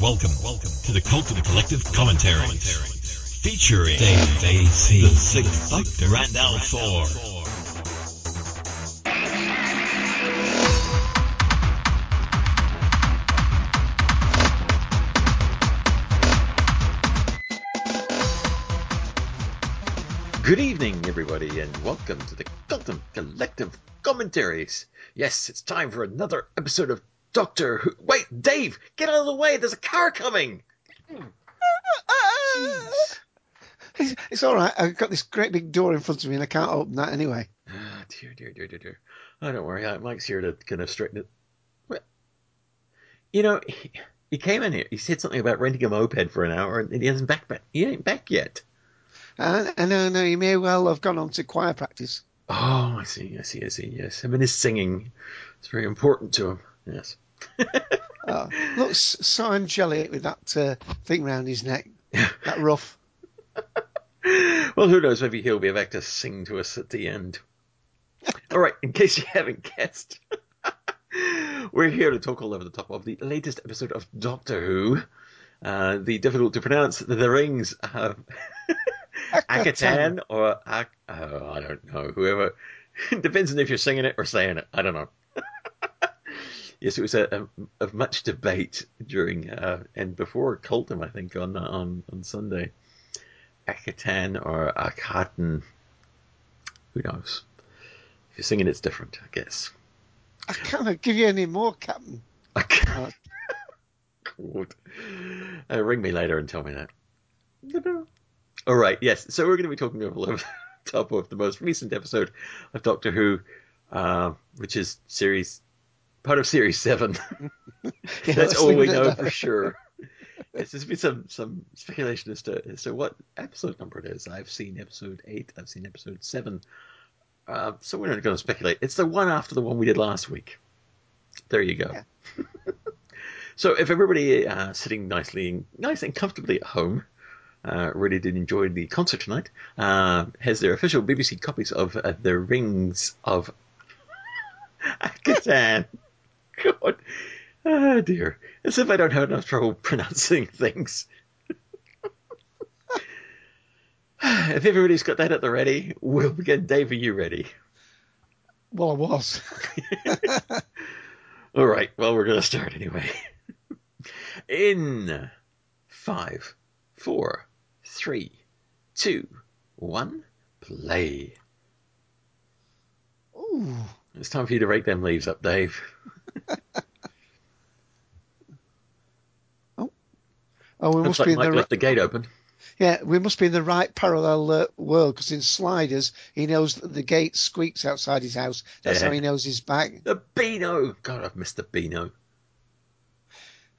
Welcome, welcome to the Cult of the Collective Commentaries, featuring Dave AC, the Sixth Doctor, and Al Thor. Good evening, everybody, and welcome to the Cultum Collective Commentaries. Yes, it's time for another episode of Doctor Who. Wait, Dave, get out of the way! There's a car coming. It's, it's all right. I've got this great big door in front of me, and I can't open that anyway. Ah, dear, dear, dear, dear, dear. Oh, don't worry. Mike's here to kind of straighten it. Well, you know, he, he came in here. He said something about renting a moped for an hour, and he hasn't back. back he ain't back yet. Uh, no, no, he may well have gone on to choir practice. Oh, I see, I see, I see. Yes, him and his singing. It's very important to him. Yes. Oh, looks so angelic with that uh, thing round his neck. That ruff. Well, who knows? Maybe he'll be back to sing to us at the end. All right, in case you haven't guessed, we're here to talk all over the top of the latest episode of Doctor Who, uh, the difficult to pronounce The Rings of Akhaten or Ak- oh, I don't know. Whoever depends on if you're singing it or saying it. I don't know. Yes, it was a, a, of much debate during uh, and before Cultum, I think, on on on Sunday. Akhaten or Akhaten. Who knows? If you're singing, it's different, I guess. I can't give you any more, Captain. I can't. God. Uh, ring me later and tell me that. All right, yes. So we're going to be talking over the top of the most recent episode of Doctor Who, uh, which is series part of series seven. Yeah, That's all we know that. for sure. Yes, there's been some some speculation as to as to what episode number it is. I've seen episode eight. I've seen episode seven. Uh, so we're not going to speculate. It's the one after the one we did last week. There you go. so if everybody uh, sitting nicely, nice and comfortably at home, uh, really did enjoy the concert tonight, uh, has their official BBC copies of uh, The Rings of Akhaten. God. Oh dear. As if I don't have enough trouble pronouncing things. if everybody's got that at the ready, we'll begin. Dave, are you ready? Well, I was. All right. Well, we're going to start anyway. In five, four, three, two, one, play. Ooh. It's time for you to rake them leaves up, Dave. Oh, oh, we Looks must like be in Mike the left the gate open. yeah, we must be in the right parallel uh, world because in Sliders he knows that the gate squeaks outside his house. That's Yeah. how he knows he's back. The Beano. God, I've missed the Beano.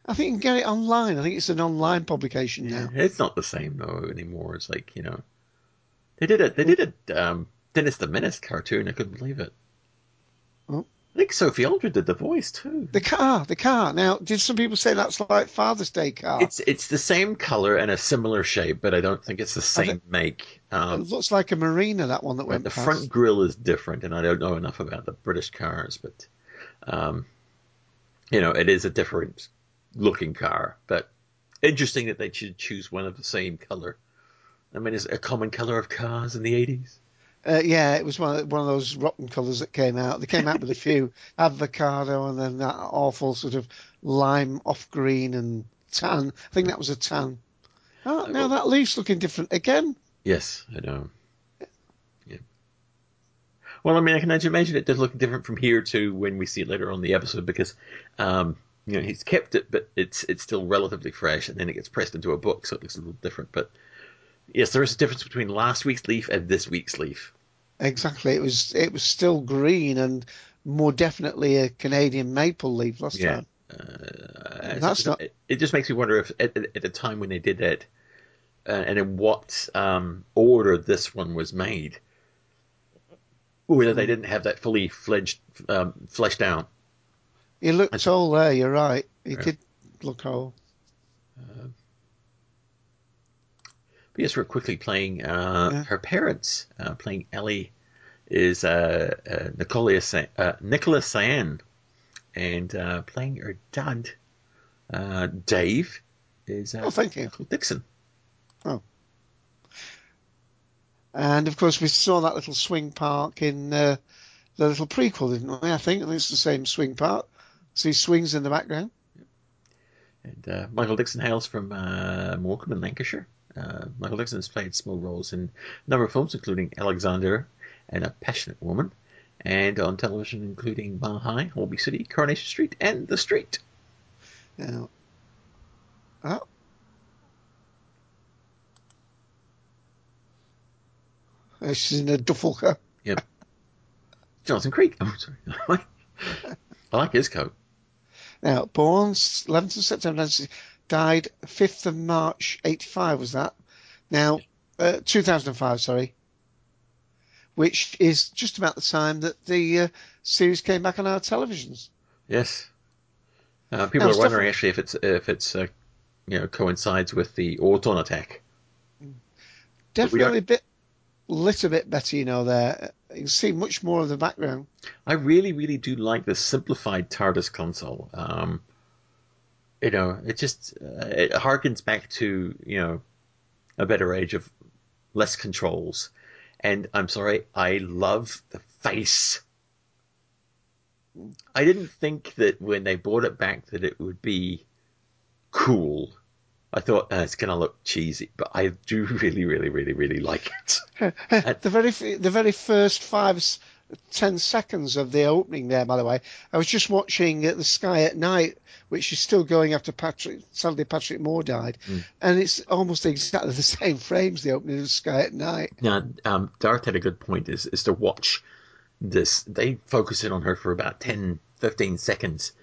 I think you can get it online. I think it's an online publication now. It's not the same though anymore. It's like you know, they did it. They did a um, Dennis the Menace cartoon. I couldn't believe it. Oh. I think Sophie Aldred did the voice too. The car, the car. Now, did some people say that's like Father's Day car? It's it's the same color and a similar shape, but I don't think it's the same think- make. it Um, looks like a Marina, that one that went the past. front grille is different, and I don't know enough about the British cars, but um, you know, it is a different looking car. But interesting that they should choose one of the same color. I mean, is it a common color of cars in the eighties? Uh, yeah, it was one of, one of those rotten colours that came out. They came out with a few avocado and then that awful sort of lime off green and tan. I think that was a tan. Oh, now that leaf's looking different again. Yes, I know. Yeah. Well, I mean, I can imagine it does look different from here to when we see it later on in the episode because, um, you know, he's kept it, but it's it's still relatively fresh, and then it gets pressed into a book, so it looks a little different. But Yes, there is a difference between last week's leaf and this week's leaf. Exactly. It was it was still green and more definitely a Canadian maple leaf last Yeah. time. Uh, That's it, not- It, it just makes me wonder if at, at the time when they did it, uh, and in what um, order this one was made, whether they didn't have that fully fledged, um, fleshed out. He looked old there. You're right. It Yeah. did look old. We're quickly playing uh, Yeah. her parents. Uh, playing Ellie is uh, uh, uh, Nicola Sian, and uh, playing her dad, uh, Dave, is uh, Oh, thank you. Michael Dixon. And of course, we saw that little swing park in uh, the little prequel, didn't we? I think I think it's the same swing park. See swings in the background. And uh, Michael Dixon hails from uh, Morecambe in Lancashire. Uh, Michael Dixon has played small roles in a number of films, including Alexander and A Passionate Woman, and on television, including Mile High, Holby City, Coronation Street, and The Street. Now, Oh. She's in a duffel coat. Yep. Jonathan Creek. Oh, sorry. I like his coat. Now, born 11th of September, 1960, died 5th of March 85, was that? Now, uh, 2005, sorry. Which is just about the time that the uh, series came back on our televisions. Yes. Uh, people No, are wondering actually if it's if it's uh, you know coincides with the Orton attack. Definitely a bit, lit a bit better, you know, there. You can see much more of the background. I really, really do like the simplified TARDIS console. Um, you know, it just uh, it harkens back to you know a better age of less controls. And I'm sorry, I love the face. I didn't think that when they brought it back that it would be cool. I thought uh, it's gonna look cheesy, but I do really, really, really, really like it. the very f- the very first five s- ten seconds of the opening there, by the way, I was just watching uh, the Sky at Night, which is still going after Patrick. Sadly, Patrick Moore died, and it's almost exactly the same frames. The opening of The Sky at Night. Now, um, Darth had a good point is, is to watch this. They focus in on her for about 10, 15 seconds.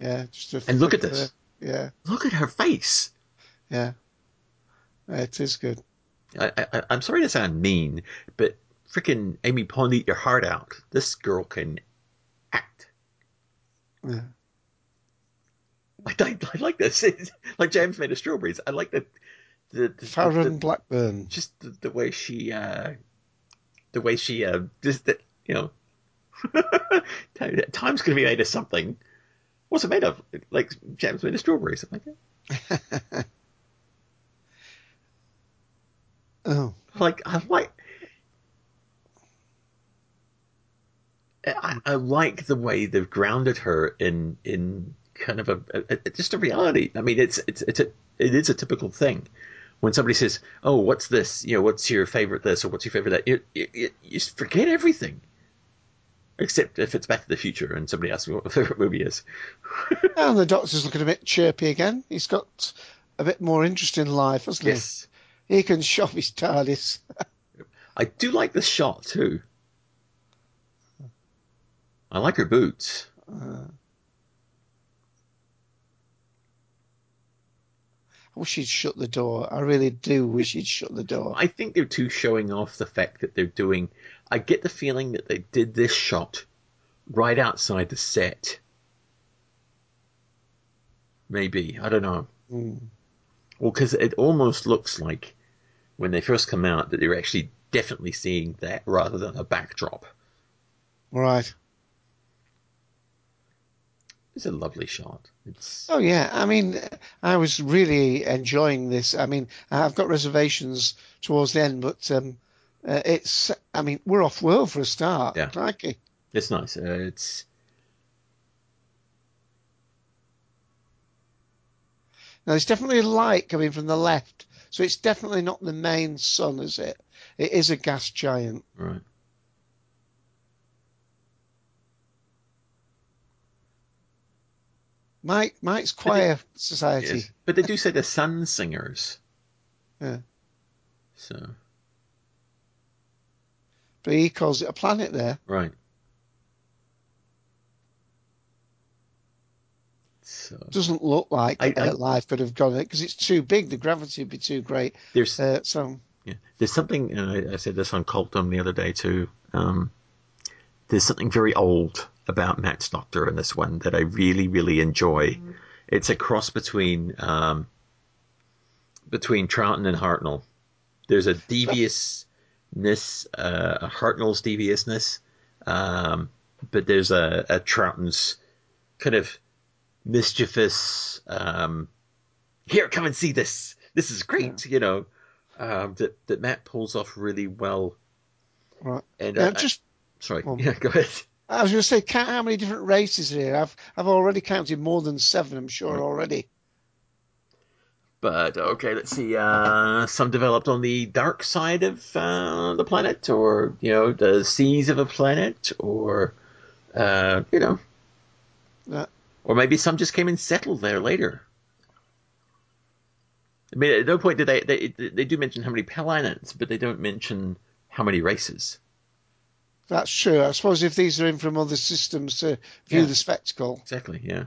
Yeah, just And look at this. there. Yeah, Look at her face. yeah, Yeah, it is good. I, I, I'm sorry to sound mean, but freaking Amy Pond, eat your heart out. This girl can act. Yeah. I, I, I like this. It's like James made of strawberries. I like the the, the, Farren the- Blackburn. just the, the way she uh the way she uh just that you know time's gonna be made of something what's it made of like James made of strawberries something like that Oh, like I like I, I like the way they've grounded her in in kind of a, a, a- just a reality. I mean, it's it's it's a it is a typical thing when somebody says, "Oh, what's this? You know, what's your favorite this or what's your favorite that?" You you, you forget everything, except if it's Back to the Future and somebody asks me what my favorite movie is. and the Doctor's looking a bit chirpy again. He's got a bit more interest in life, hasn't Yes, he? He can shop his TARDIS. I do like the shot too. I like her boots. I wish he'd shut the door. I really do wish he'd shut the door. I think they're too showing off the fact that they're doing. I get the feeling that they did this shot right outside the set. Maybe I don't know. Mm. Well, because it almost looks like when they first come out that they're actually definitely seeing that rather than a backdrop. Right. It's a lovely shot. It's Oh yeah. I mean, I was really enjoying this. I mean, I've got reservations towards the end, but um, uh, it's. I mean, we're off world for a start. Yeah. Crikey. it's nice. Uh, it's Now, there's definitely a light coming from the left, so it's definitely not the main sun, is it? It is a gas giant. right. Mike, Mike's Choir Society. Yes. But they do say the Sun Singers. Yeah. So But he calls it a planet there. right. So Doesn't look like I- I- uh, life could have gone because it's too big. The gravity would be too great. there's Uh, so Yeah. There's something, and I, I said this on Cultum the other day too. Um, there's something very old about Matt's Doctor in this one that I really, really enjoy. It's a cross between um, between Troughton and Hartnell. There's a deviousness, uh, Hartnell's deviousness, um, but there's a, a Troughton's kind of mischievous. Um, Here, come and see this. This is great. You know, um, that that Matt pulls off really well. right. And uh, just sorry, um, yeah, go ahead. I was going to say, count how many different races are here. I've I've already counted more than seven. I'm sure already. But okay, let's see. Uh, some developed on the dark side of uh, the planet, or you know, the seas of a planet, or uh, you know, Yeah. or maybe some just came and settled there later. I mean, at no point did they they they do mention how many planets, but they don't mention how many races. That's true. I suppose if these are in from other systems to view Yeah. the spectacle. Exactly. Yeah.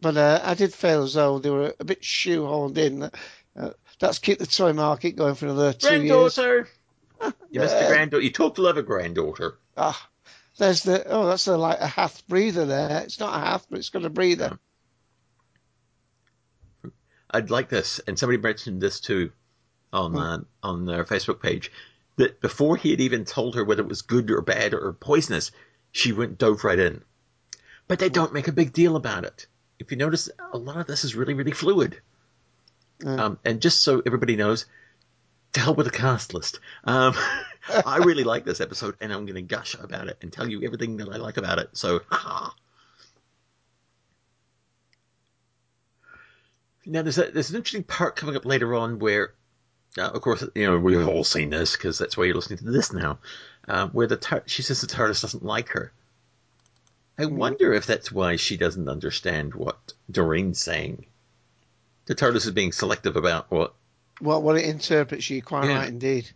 But uh, I did feel as though they were a bit shoehorned in. Uh, that's keep the toy market going for another two years. Granddaughter. You missed the granddaughter. You talk to love a granddaughter. Ah, there's the oh, that's a, like a half breather there. It's not a half, but it's got a breather. I'd like this, and somebody mentioned this too on uh, on their Facebook page. That before he had even told her whether it was good or bad or poisonous, she went dove right in. But they don't make a big deal about it. If you notice, a lot of this is really really fluid. Yeah. Um, and just so everybody knows, to hell with the cast list. Um, I really like this episode, and I'm going to gush about it and tell you everything that I like about it. So, now there's a, there's an interesting part coming up later on where, uh, of course, you know we've all seen this because that's why you're listening to this now, um, where the tar- she says the TARDIS doesn't like her. I wonder if that's why she doesn't understand what Doreen's saying. The TARDIS is being selective about what What what it interprets, you're quite Yeah. right indeed.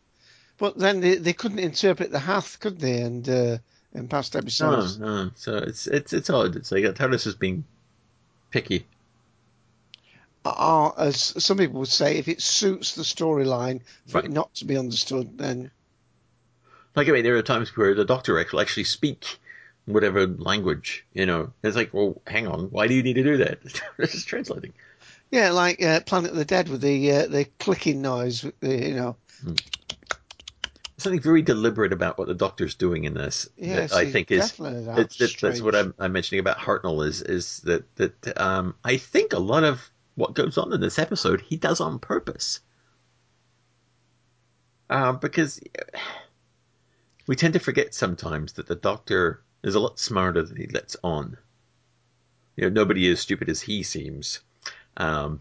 But then they, they couldn't interpret the Hath, could they? And uh, in past No, episodes, no. So it's it's it's odd. It's like TARDIS is being picky. Or, as some people would say, if it suits the storyline for Right. it not to be understood, then Like I mean, there are times where the Doctor will actually speak whatever language. You know, it's like, well, hang on, why do you need to do that? this is translating. yeah, like uh, Planet of the Dead with the uh, the clicking noise, you know. Something very deliberate about what the Doctor's doing in this. Yes, I think is definitely that's it's, that's, that's what. I'm, I'm mentioning about Hartnell is is that that um, I think a lot of what goes on in this episode he does on purpose. Uh, because we tend to forget sometimes that the Doctor is a lot smarter than he lets on. You know, nobody is stupid as he seems. Um,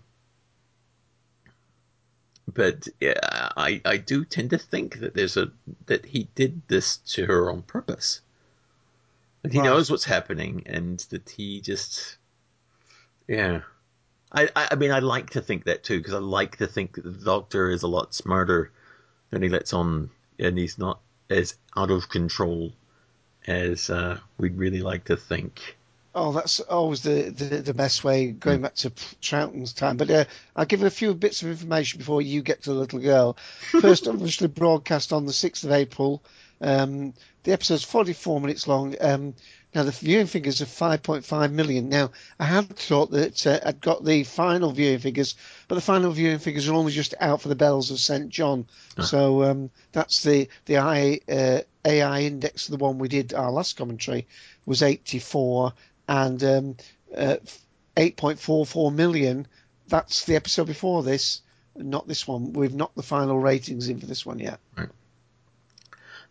but yeah, I I do tend to think that there's a that he did this to her on purpose. That he Right. knows what's happening, and that he just, yeah. I, I mean, I like to think that too because I like to think that the Doctor is a lot smarter than he lets on, and he's not as out of control as uh, we'd really like to think. Oh, that's always the, the, the best way, going back to Troughton's time. But uh, I'll give a few bits of information before you get to the little girl. First, obviously, broadcast on the 6th of April. Um, the episode's 44 minutes long. Um, now, the viewing figures are 5.5 million. Now, I had thought that uh, I'd got the final viewing figures, but the final viewing figures are only just out for the Bells of St. John. So um, that's the, the I, uh, AI index, the one we did our last commentary, was 84 and um, uh, 8.44 million. That's the episode before this, not this one. We've not the final ratings in for this one yet.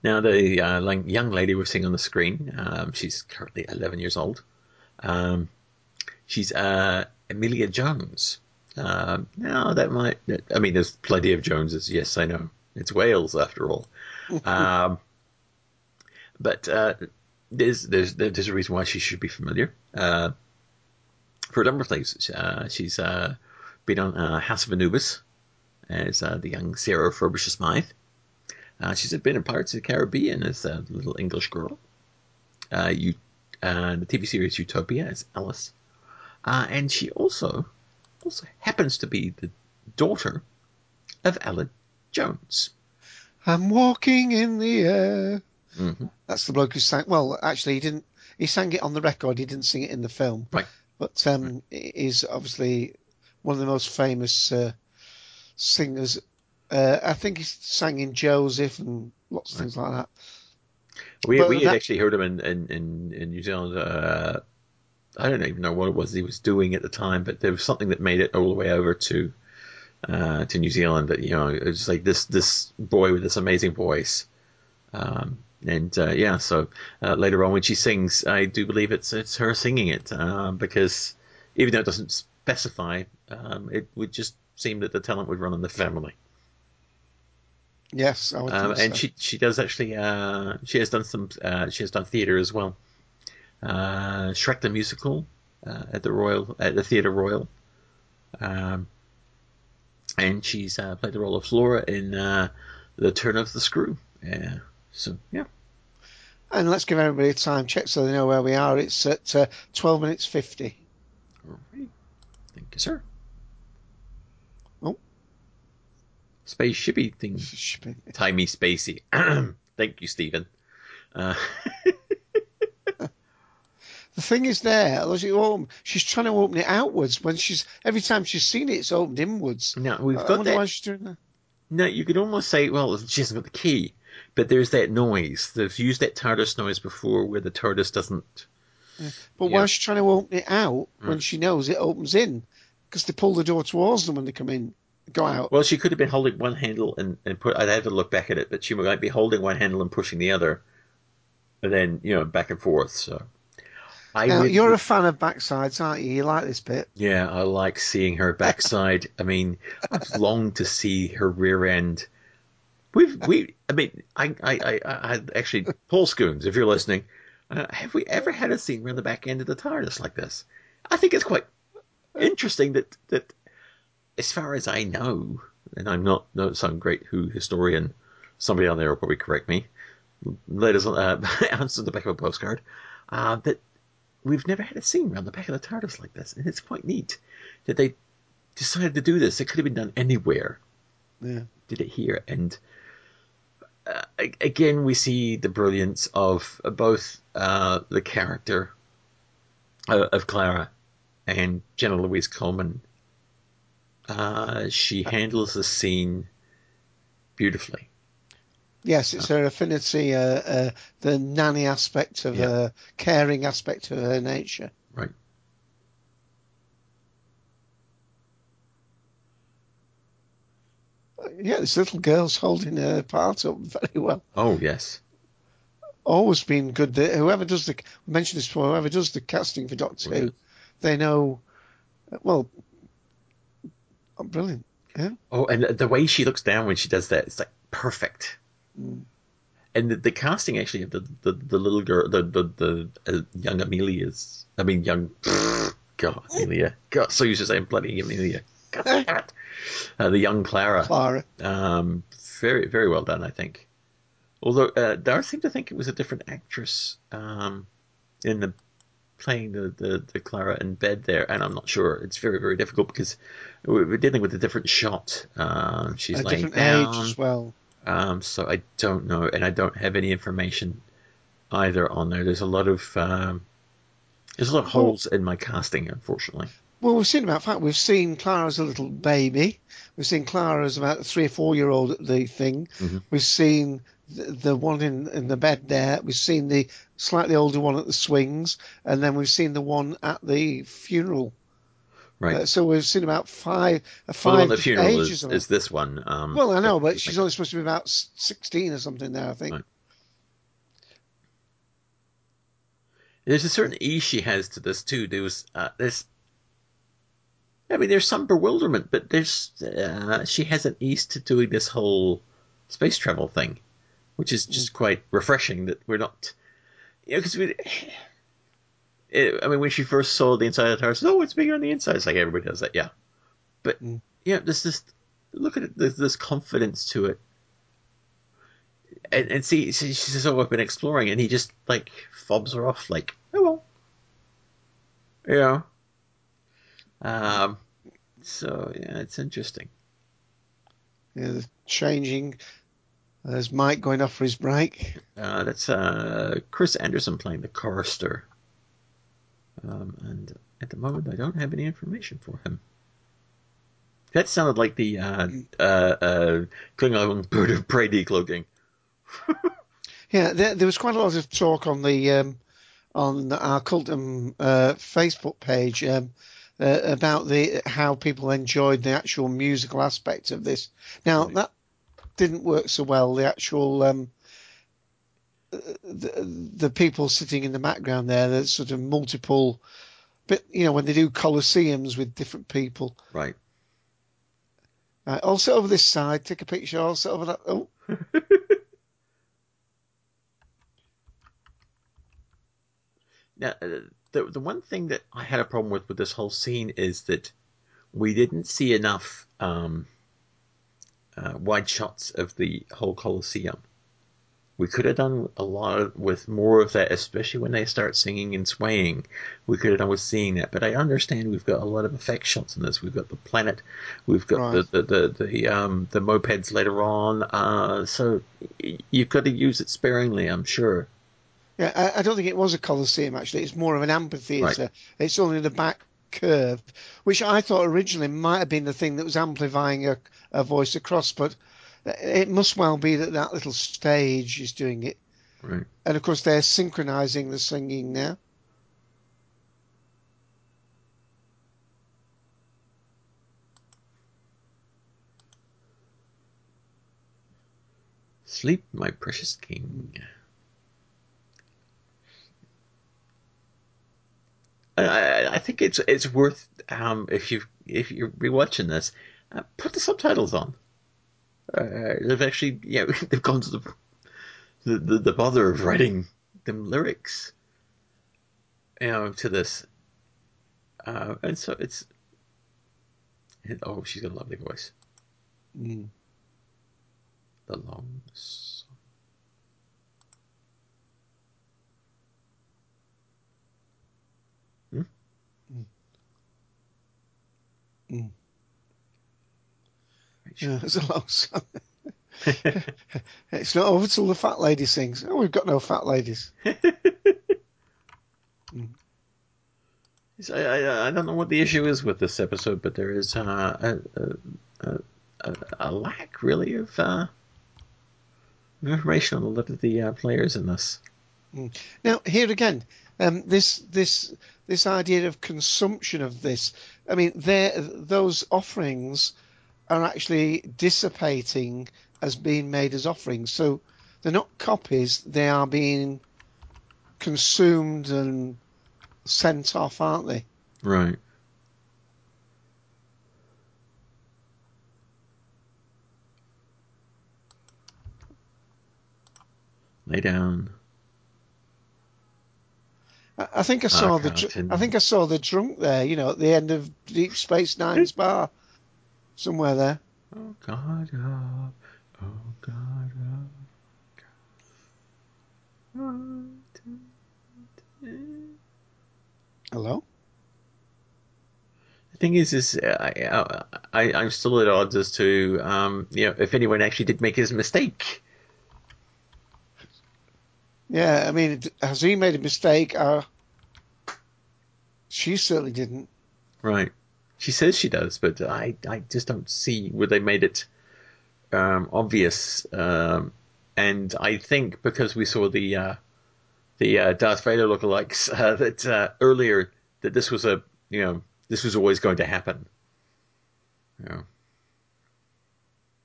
Now, the uh, young lady we're seeing on the screen, um, she's currently 11 years old. Um, she's uh, Emilia Jones. Um, now, that might, I mean, there's plenty of Joneses. Yes, I know. It's Wales, after all. um, but uh, there's, there's, there's a reason why she should be familiar. Uh, for a number of things. Uh, she's uh, been on uh, House of Anubis as uh, the young Sarah Frobisher Smythe. Uh, she's been in Pirates of the Caribbean as a little English girl. Uh, you, uh, the TV series Utopia as Alice, uh, and she also also happens to be the daughter of Aled Jones. I'm walking in the air. hmm That's the bloke who sang. Well, actually, he didn't. He sang it on the record. He didn't sing it in the film. Right. But um, is obviously one of the most famous uh, singers. Uh, I think he sang in Joseph and lots of things like that. We, But we had actually heard him in, in, in, in New Zealand. Uh, I don't even know what it was he was doing at the time, but there was something that made it all the way over to uh, to New Zealand. That you know, it was like this this boy with this amazing voice. Um, and uh, yeah, so uh, later on when she sings, I do believe it's it's her singing it um, because even though it doesn't specify, um, it would just seem that the talent would run in the family. Yes, I would Um, and so. she she does actually uh, she has done some uh, she has done theatre as well. Uh, Shrek the musical uh, at the Royal at the Theatre Royal, um, and she's uh, played the role of Flora in uh, the Turn of the Screw. Yeah, so yeah, And let's give everybody a time check so they know where we are. It's at uh, 12 minutes 50. all right. Thank you, sir. Oh. Spaceshipy thing, timey spacey. Thank you, Stephen. Uh, The thing is there, although she open, she's trying to open it outwards when she's every time she's seen it, it's opened inwards. now we've I got that. why she's doing that. No, you could almost say, well, she hasn't got the key, but there's that noise. They've used that TARDIS noise before, where the TARDIS doesn't. But Yeah. why is she trying to open it out when Mm. she knows it opens in? Because they pull the door towards them when they come in, go out. Well, she could have been holding one handle and, and put. I'd have to look back at it, but she might be holding one handle and pushing the other, and then you know back and forth. So, I now, would- you're a fan of backsides, aren't you? You like this bit. Yeah, I like seeing her backside. I mean, I've longed to see her rear end. We've we. I mean, I I I, I actually Paul Scoones, if you're listening, uh, have we ever had a scene around the back end of the TARDIS like this? I think it's quite interesting that that, as far as I know, and I'm not no some great Who historian. Somebody on there will probably correct me. Let us uh, answer the back of a postcard. Uh, that we've never had a scene around the back of the TARDIS like this, and it's quite neat that they decided to do this. It could have been done anywhere. Yeah. Did it here, and uh, again we see the brilliance of both uh, the character uh, of Clara and Jenna Louise Coleman. Uh, she handles the scene beautifully. Yes, it's her affinity, uh, uh, the nanny aspect of Yeah. her, caring aspect of her nature. Right. Yeah, this little girl's holding her part up very well. Oh yes. Always been good. Whoever does the, mentioned this before, whoever does the casting for Doctor Oh, Who, yes. they know, well, oh, brilliant. Yeah. Oh, and the way she looks down when she does that, it's like perfect. And the, the casting actually of the, the, the little girl, the the, the uh, young Amelia's, I mean young, God Amelia, God, so used to saying bloody Amelia, God, uh, the young Clara, Clara. um, very very well done, I think. Although uh, I seem to think it was a different actress um, in the playing the, the, the Clara in bed there, and I'm not sure. It's very very difficult because we're dealing with a different shot. Um, she's a laying different down, age as well. um, so I don't know, and I don't have any information either on there. There's a lot of um, there's a lot of holes in my casting, unfortunately. Well, we've seen about fact we've seen Clara as a little baby. We've seen Clara as about a three or four year old at the thing. Mhm. We've seen the, the one in, in the bed there. We've seen the slightly older one at the swings, and then we've seen the one at the funeral. Right. Uh, so we've seen about five, uh, well, five the one at the funeral ages is, is this one. Um, Well, I know, but like- she's only supposed to be about sixteen or something there, I think. Right. There's a certain ease she has to this too. There's uh, there's, I mean, there's some bewilderment, but there's uh, she has an ease to doing this whole space travel thing, which is just quite refreshing. That we're not, you know, because we. It, I mean, when she first saw the inside of the TARDIS, oh, it's bigger on the inside. It's like everybody does that, yeah. But Mm. yeah, there's this look at it. There's this confidence to it. And, and see, she she says, "Oh, I've been exploring," and he just like fobs her off, like, "Oh well," you know. Um. So yeah, it's interesting. Yeah, the changing. There's Mike going off for his break. Uh, that's uh, Chris Anderson playing the chorister. Um, and at the moment, I don't have any information for him. That sounded like the uh, uh, uh, Klingon bird of prey decloaking. Yeah, there, there was quite a lot of talk on the um, on our Cultum uh, Facebook page um, uh, about the how people enjoyed the actual musical aspect of this. Now that didn't work so well. The actual um, the, the people sitting in the background there, there's sort of multiple, but you know when they do colosseums with different people. Right. Uh, also over this side, take a picture. Also over that. Oh, Now, uh, the the one thing that I had a problem with with this whole scene is that we didn't see enough um, uh, wide shots of the whole Colosseum. We could have done a lot of, with more of that, especially when they start singing and swaying. We could have done with seeing that, but I understand we've got a lot of effect shots in this. We've got the planet, we've got Right. the the the the, um, the mopeds later on. Uh, so y- you've got to use it sparingly, I'm sure. Yeah, I, I don't think it was a coliseum actually. It's more of an amphitheatre. It's only the back curve, which I thought originally might have been the thing that was amplifying a, a voice across, but it must well be that that little stage is doing it. Right. And of course, they're synchronizing the singing now. Sleep, my precious king. I, I, think it's it's worth um, if you if you're rewatching this, uh, put the subtitles on. Uh, they've actually yeah they've gone to the the, the the bother of writing them lyrics, you know, to this, uh, and so it's. and- oh, she's got a lovely voice. Mm. The long. s- Hmm? Mm. Yeah, it's a long song. It's not over till the fat lady sings. Oh, we've got no fat ladies. So I, I, I don't know what the issue is with this episode, but there is uh, a, a, a, a lack, really, of, uh, information on a lot of the uh, players in this. Now, here again, um, this this this idea of consumption of this. I mean, those offerings are actually dissipating as being made as offerings. So they're not copies; they are being consumed and sent off, aren't they? Right. Lay down. I, think I saw the Captain. dr- I think I saw the drunk there. You know, at the end of Deep Space Nine's bar, somewhere there. Oh God, oh, oh God, oh. Hello. The thing is, is uh, I, I, I'm still at odds as to, um, you know, if anyone actually did make his mistake. Yeah, I mean, has he made a mistake? Uh, she certainly didn't. Right. She says she does, but I, I just don't see where they made it um, obvious. Um, and I think because we saw the uh, the uh, Darth Vader lookalikes uh, that uh, earlier that this was a you know this was always going to happen. Yeah.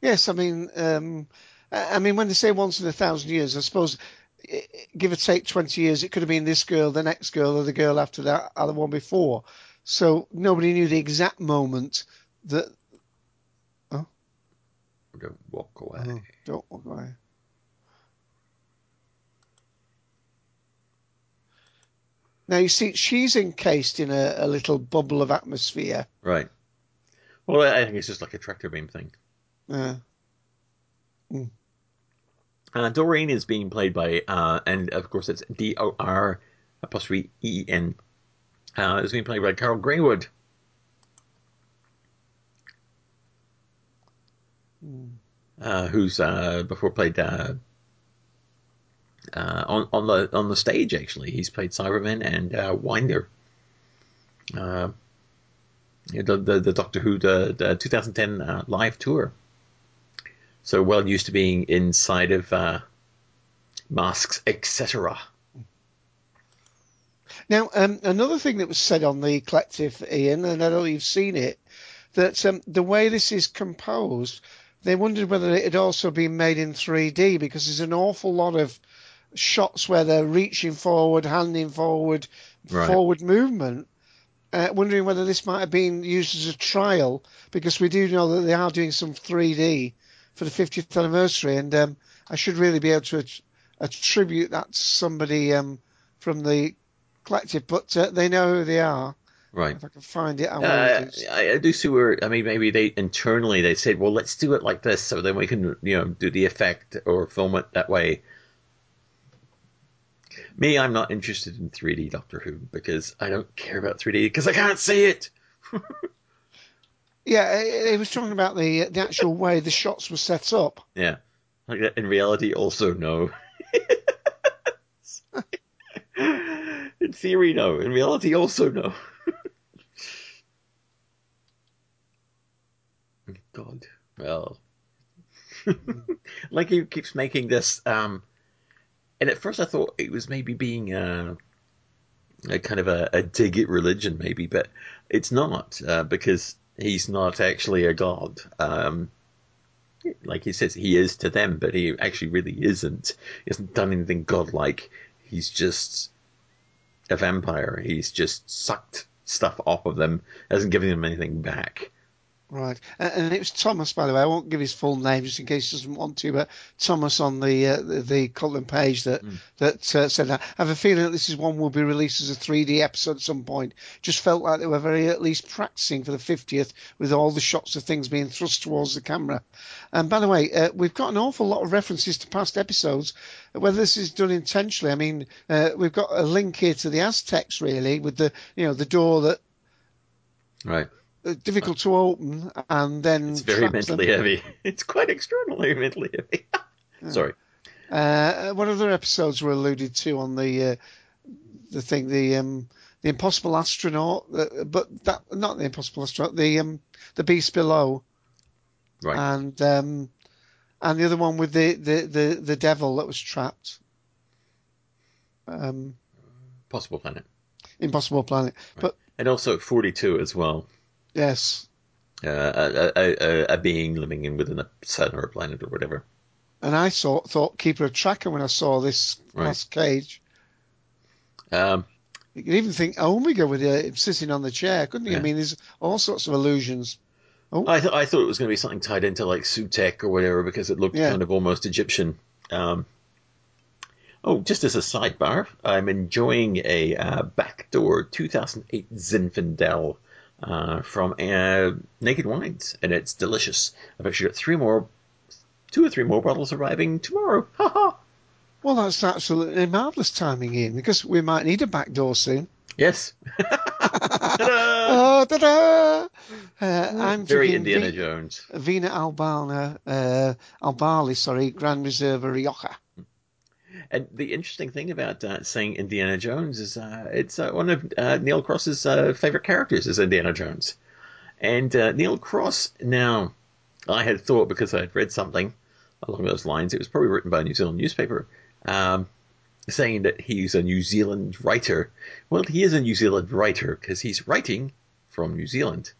Yes, I mean, um, I mean, when they say once in a thousand years, I suppose, give or take twenty years, it could have been this girl, the next girl, or the girl after that, or the one before. So nobody knew the exact moment that. Don't walk away. Oh, don't walk away. Now you see, she's encased in a, a little bubble of atmosphere. Right. Well, I think it's just like a tractor beam thing. Yeah. Uh, Doreen is being played by, uh, and of course it's D O R apostrophe E N. Uh, is being played by Karl Greenwood. Uh, who's uh, before played uh, uh, on on the on the stage actually. He's played Cyberman and uh, Winder. Uh, the, the the Doctor Who the, the 2010 uh, live tour. So well used to being inside of uh, masks, etc. Now, um, another thing that was said on the collective, Ian, and I don't know you've seen it, that um, the way this is composed, they wondered whether it had also been made in 3D because there's an awful lot of shots where they're reaching forward, handing forward, Right. forward movement. Uh, wondering whether this might have been used as a trial because we do know that they are doing some 3D for the 50th anniversary, and um, I should really be able to att- attribute that to somebody um, from the collective, but uh, they know who they are. Right. If I can find it, I. Uh, do. I, I do see where I mean maybe they internally they said well let's do it like this so then we can you know do the effect or film it that way. Me, I'm not interested in 3D Doctor Who because I don't care about 3D because I can't see it. Yeah, he was talking about the the actual way the shots were set up. Yeah, like in reality also no. in theory no, in reality also no. God, well, like he keeps making this. Um, and at first I thought it was maybe being uh, a kind of a, a dig at religion, maybe, but it's not uh, because he's not actually a god. Um, like he says, he is to them, but he actually really isn't. He hasn't done anything godlike. He's just a vampire. He's just sucked stuff off of them, hasn't given them anything back. Right, and, and it was Thomas, by the way. I won't give his full name just in case he doesn't want to, but Thomas on the uh, the, the Colin page that that uh, said that. I have a feeling that this is one will be released as a 3D episode at some point. Just felt like they were very at least practicing for the 50th with all the shots of things being thrust towards the camera. And by the way, uh, we've got an awful lot of references to past episodes. Whether this is done intentionally, I mean, uh, we've got a link here to the Aztecs really with the you know the door that Right. Uh, difficult to open and then It's very traps them. mentally heavy. It's quite extraordinarily mentally heavy. Sorry. Uh, what other episodes were alluded to on the uh, the thing? The um, the Impossible Astronaut, uh, but that not the Impossible Astronaut. The um, the Beast Below, Right. and um, and the other one with the the the, the devil that was trapped. Um, Possible Planet. Impossible Planet, but And also 42 as well. Yes, Uh, a, a, a, a being living in within a sun or a planet or whatever. and I saw, thought Keeper of Traken when I saw this Right. last cage. Um, You could even think Omega with uh, sitting on the chair, couldn't you? I mean, there's all sorts of illusions. I, th- I thought it was going to be something tied into like Sutekh or whatever because it looked Yeah. kind of almost Egyptian. Um, oh, just as a sidebar, I'm enjoying a uh, backdoor 2008 Zinfandel uh, from uh, Naked Wines, and it's delicious. I've actually got three more, two or three more bottles arriving tomorrow. Ha ha! Well, that's absolutely marvellous timing, Ian, because we might need a back door soon. Yes. Ta-da! Oh, ta-da! Uh, I'm Very Indiana Vi- Jones. Vina Albana, uh, Albali, sorry, Grand Reserve Rioja. And the interesting thing about uh, saying Indiana Jones is uh, it's uh, one of uh, Neil Cross's uh, favorite characters is Indiana Jones. And Neil Cross, now, I had thought because I had read something along those lines, it was probably written by a New Zealand newspaper, um, saying that he's a New Zealand writer. Well, he is a New Zealand writer because he's writing from New Zealand.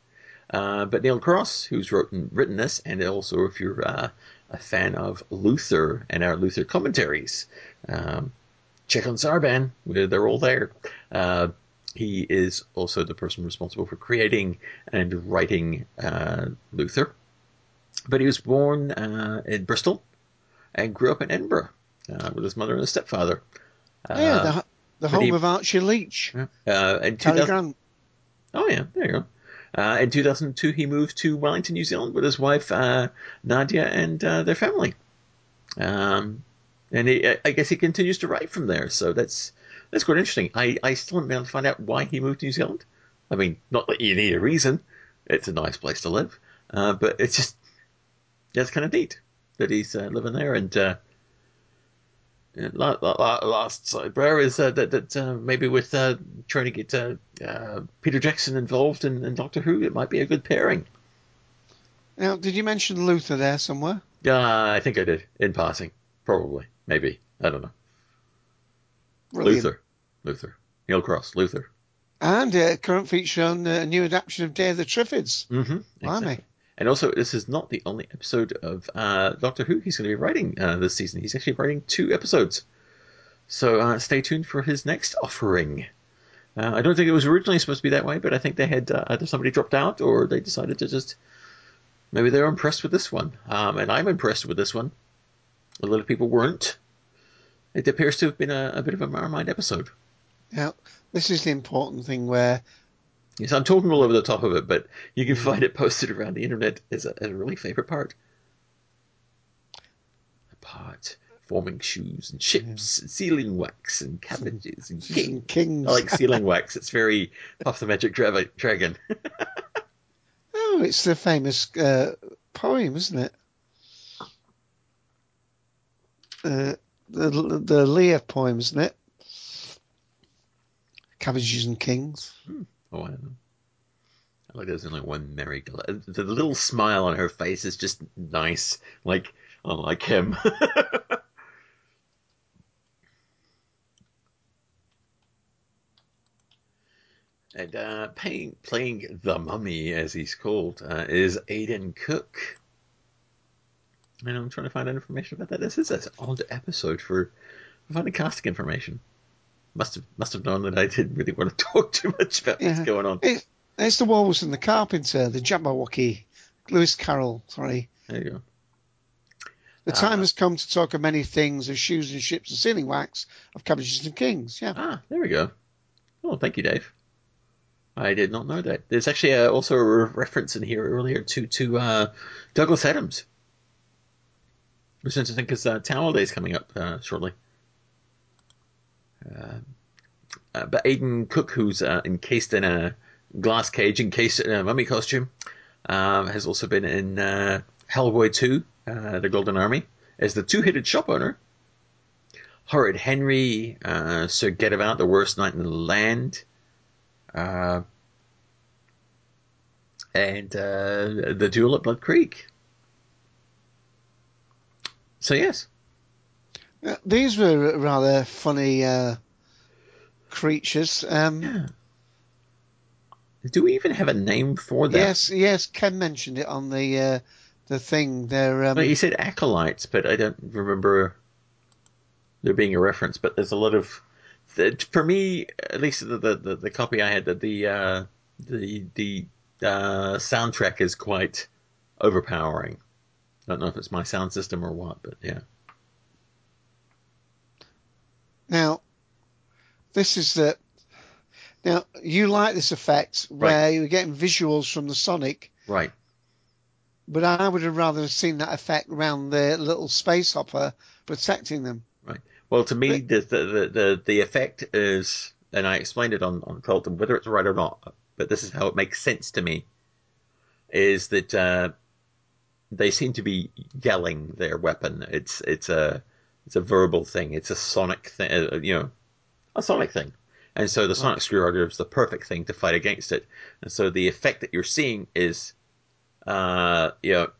Uh, but Neil Cross, who's written, written this, and also if you're uh, a fan of Luther and our Luther commentaries, um, check on Sarban. They're all there. Uh, he is also the person responsible for creating and writing uh, Luther. But he was born uh, in Bristol and grew up in Edinburgh uh, with his mother and his stepfather. Uh, yeah, the, the home he- of Archie Leach. uh, in Cary 2000 Grant. Oh yeah, there you go. Uh, in 2002, he moved to Wellington, New Zealand, with his wife uh, Nadia and uh, their family. Um, and he, I- guess he continues to write from there. So that's that's quite interesting. I, I still haven't been able to find out why he moved to New Zealand. I mean, not that you need a reason. It's a nice place to live, uh, but it's just that's kind of neat that he's uh, living there. And uh, uh, la- la- la- last is uh, that that uh, maybe with uh, trying to get uh, uh, Peter Jackson involved in, in Doctor Who, it might be a good pairing. Now, did you mention Luther there somewhere? Uh, I think I did in passing, probably, maybe. I don't know. Brilliant. Luther, Luther, Neil Cross, Luther. And uh, current feature on a new adaptation of Day of the Triffids. Mm-hmm. Blimey. And also, this is not the only episode of uh, Doctor Who he's going to be writing uh, this season. He's actually writing two episodes. So uh, stay tuned for his next offering. Uh, I don't think it was originally supposed to be that way, but I think they had uh, either somebody dropped out or they decided to just maybe they're impressed with this one. Um, and I'm impressed with this one. A lot of people weren't. It appears to have been a, a bit of a Marmite episode. Now, this is the important thing where Yes, I'm talking all over the top of it, but you can find it posted around the internet as a, as a really favorite part. A part forming shoes and ships and sealing wax and cabbages and King king. Kings. I like sealing wax. It's very Puff the Magic Dra- Dragon. Oh, it's the famous uh, poem, isn't it? Uh, the the Lear poem, isn't it? Cabbages and Kings. Oh, I don't know. I like there's only one. Gla- The little smile on her face is just nice. Like, unlike him. And uh, playing, playing the mummy, as he's called, uh, is Aidan Cook. And I'm trying to find information about that. This is an odd episode for finding casting information. Must have must have known that I didn't really want to talk too much about what's going on. It, it's the Walrus and the Carpenter, the Jabberwocky, Lewis Carroll. Sorry. There you go. The Ah. time has come to talk of many things, of shoes and ships and sealing wax, of cabbages and kings. Yeah. Ah, there we go. Oh, thank you, Dave. I did not know that. There's actually uh, also a reference in here earlier to to uh, Douglas Adams. Which is interesting because uh, Towel Day is coming up uh, shortly. Uh, uh, but Aidan Cook, who's uh, encased in a glass cage, encased in a mummy costume, um, has also been in Hellboy 2, uh, The Golden Army, as the two-headed shop owner. Horrid Henry, uh, Sir Gadabout, the worst knight in the land, uh, and uh, the duel at Blood Creek. So yes, These were rather funny uh, creatures. Um, do we even have a name for them? yes, yes. Ken mentioned it on the uh, the thing. They're um, Well, he said acolytes, but I don't remember there being a reference. But there's a lot of, for me, at least the the, the, the copy I had, that the uh, the the uh, soundtrack is quite overpowering. I don't know if it's my sound system or what, but yeah. Now, this is the. Now, you like this effect where Right. you're getting visuals from the Sonic, Right. but I would have rather have seen that effect around the little space hopper protecting them. Right. Well, to me, the the, the, the, effect is, and I explained it on, on Colton, whether it's right or not, but this is how it makes sense to me, is that uh, they seem to be yelling their weapon. It's it's a it's a verbal thing. It's a sonic thing. Uh, you know, a sonic thing. And so the sonic screwdriver is the perfect thing to fight against it. And so the effect that you're seeing is, uh, you know,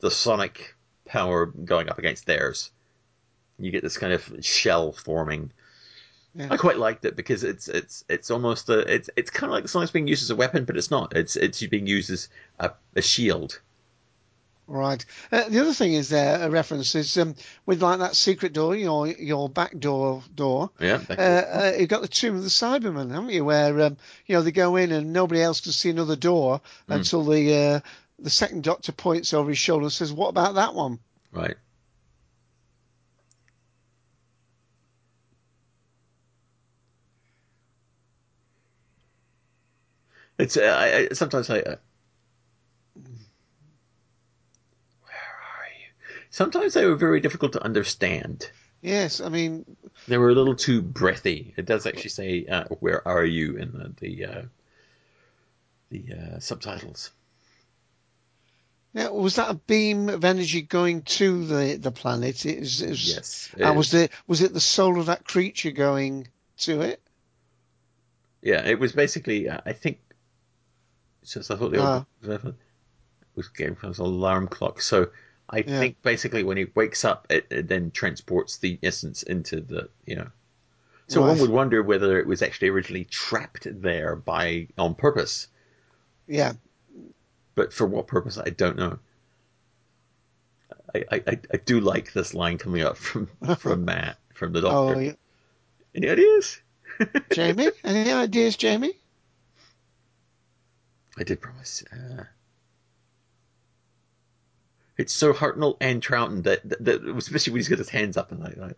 the sonic power going up against theirs you get this kind of shell forming. Yeah. I quite liked it because it's it's it's almost a it's it's kind of like the sonic's being used as a weapon, but it's not. It's it's being used as a, a shield. Right. Uh, the other thing is there a reference is um, with like that secret door, your your back door door. Yeah. Uh, uh, you've got the Tomb of the Cybermen, haven't you? Where um, you know they go in and nobody else can see another door until the uh, the second Doctor points over his shoulder and says, "What about that one?" right. It's uh, I, I, sometimes I Sometimes they were very difficult to understand. Yes, I mean, They were a little too breathy. It does actually say uh, "Where are you?" in the the, uh, the uh, subtitles. now, was that a beam of energy going to the the planet? It was, it was, Yes. And was the was it the soul of that creature going to it? Yeah, it was basically. Uh, I think. Since I thought the Ah. old was getting from an alarm clock, so I Yeah. think basically when he wakes up, it, it then transports the essence into the you know. So one would wonder whether it was actually originally trapped there by on purpose, Yeah, but for what purpose I don't know. I, I, I- I do like this line coming up from from Matt from the doctor. Oh, yeah. Any ideas? Jamie, any ideas, Jamie? I did promise. Uh, it's so Hartnell and Troughton that, that, that especially when he's got his hands up and like, like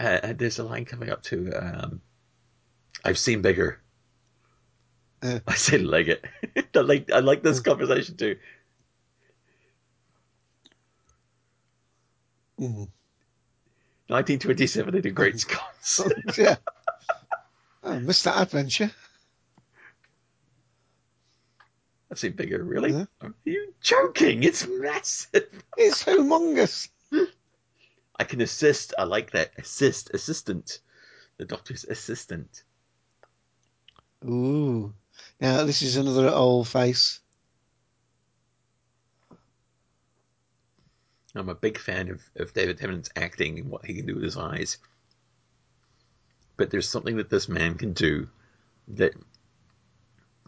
uh, there's a line coming up to um, I've seen bigger. Uh. I say leg it. I like I like this conversation too. Mm. 1927 in the Great Scots. yeah. I missed that adventure. I've seen bigger. Really? Yeah. Are you joking? It's massive. It's humongous. I can assist. I like that. Assist. Assistant. The doctor's assistant. Ooh. Now this is another old face. I'm a big fan of, of David Tennant's acting and what he can do with his eyes. But there's something that this man can do that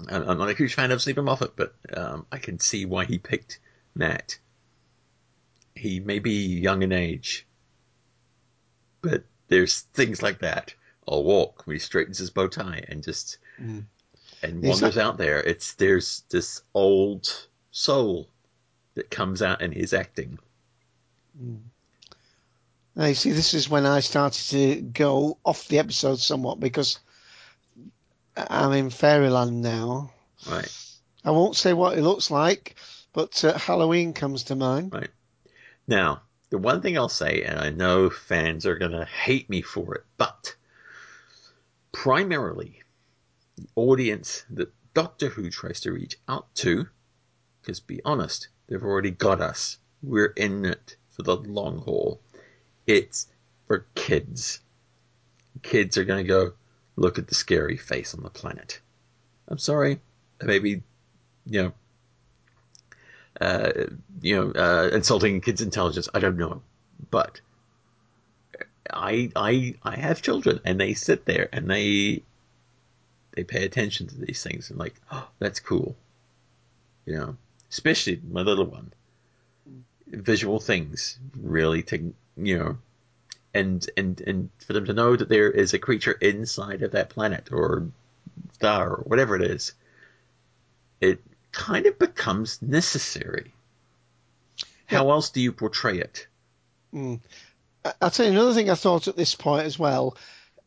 I'm not a huge fan of Steven Moffat, but um, I can see why he picked Matt. He may be young in age, but there's things like that. I'll walk when he straightens his bow tie and just Mm. and wanders out there. It's there's this old soul that comes out in his acting. Now you see, this is when I started to go off the episode somewhat because I'm in Fairyland now. Right. I won't say what it looks like, but uh, Halloween comes to mind. Right. Now, the one thing I'll say, and I know fans are going to hate me for it, but primarily the audience that Doctor Who tries to reach out to, because be honest, they've already got us. We're in it for the long haul. It's for kids. Kids are going to go, look at the scary face on the planet. I'm sorry, maybe, you know, uh, you know, uh, insulting kids' intelligence. I don't know, but I, I, I have children, and they sit there and they, they pay attention to these things and like, oh, that's cool, you know. Especially my little one. Visual things really take, you know, and and and for them to know that there is a creature inside of that planet or star or whatever it is, it kind of becomes necessary. How else do you portray it? Mm. I'll tell you another thing I thought at this point as well.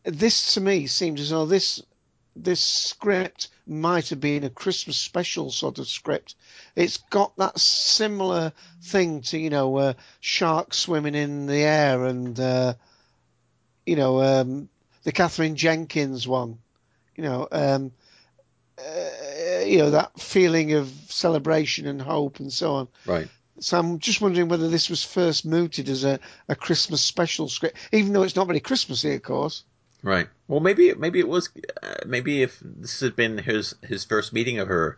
This to me seemed as though this this script might have been a Christmas special sort of script. It's got that similar thing to you know uh, sharks swimming in the air and uh, you know um, the Katherine Jenkins one. You know. Um, uh, you know that feeling of celebration and hope and so on. Right. So I'm just wondering whether this was first mooted as a, a Christmas special script, even though it's not very Christmassy, of course. Right. Well, maybe maybe it was uh, maybe if this had been his his first meeting of her.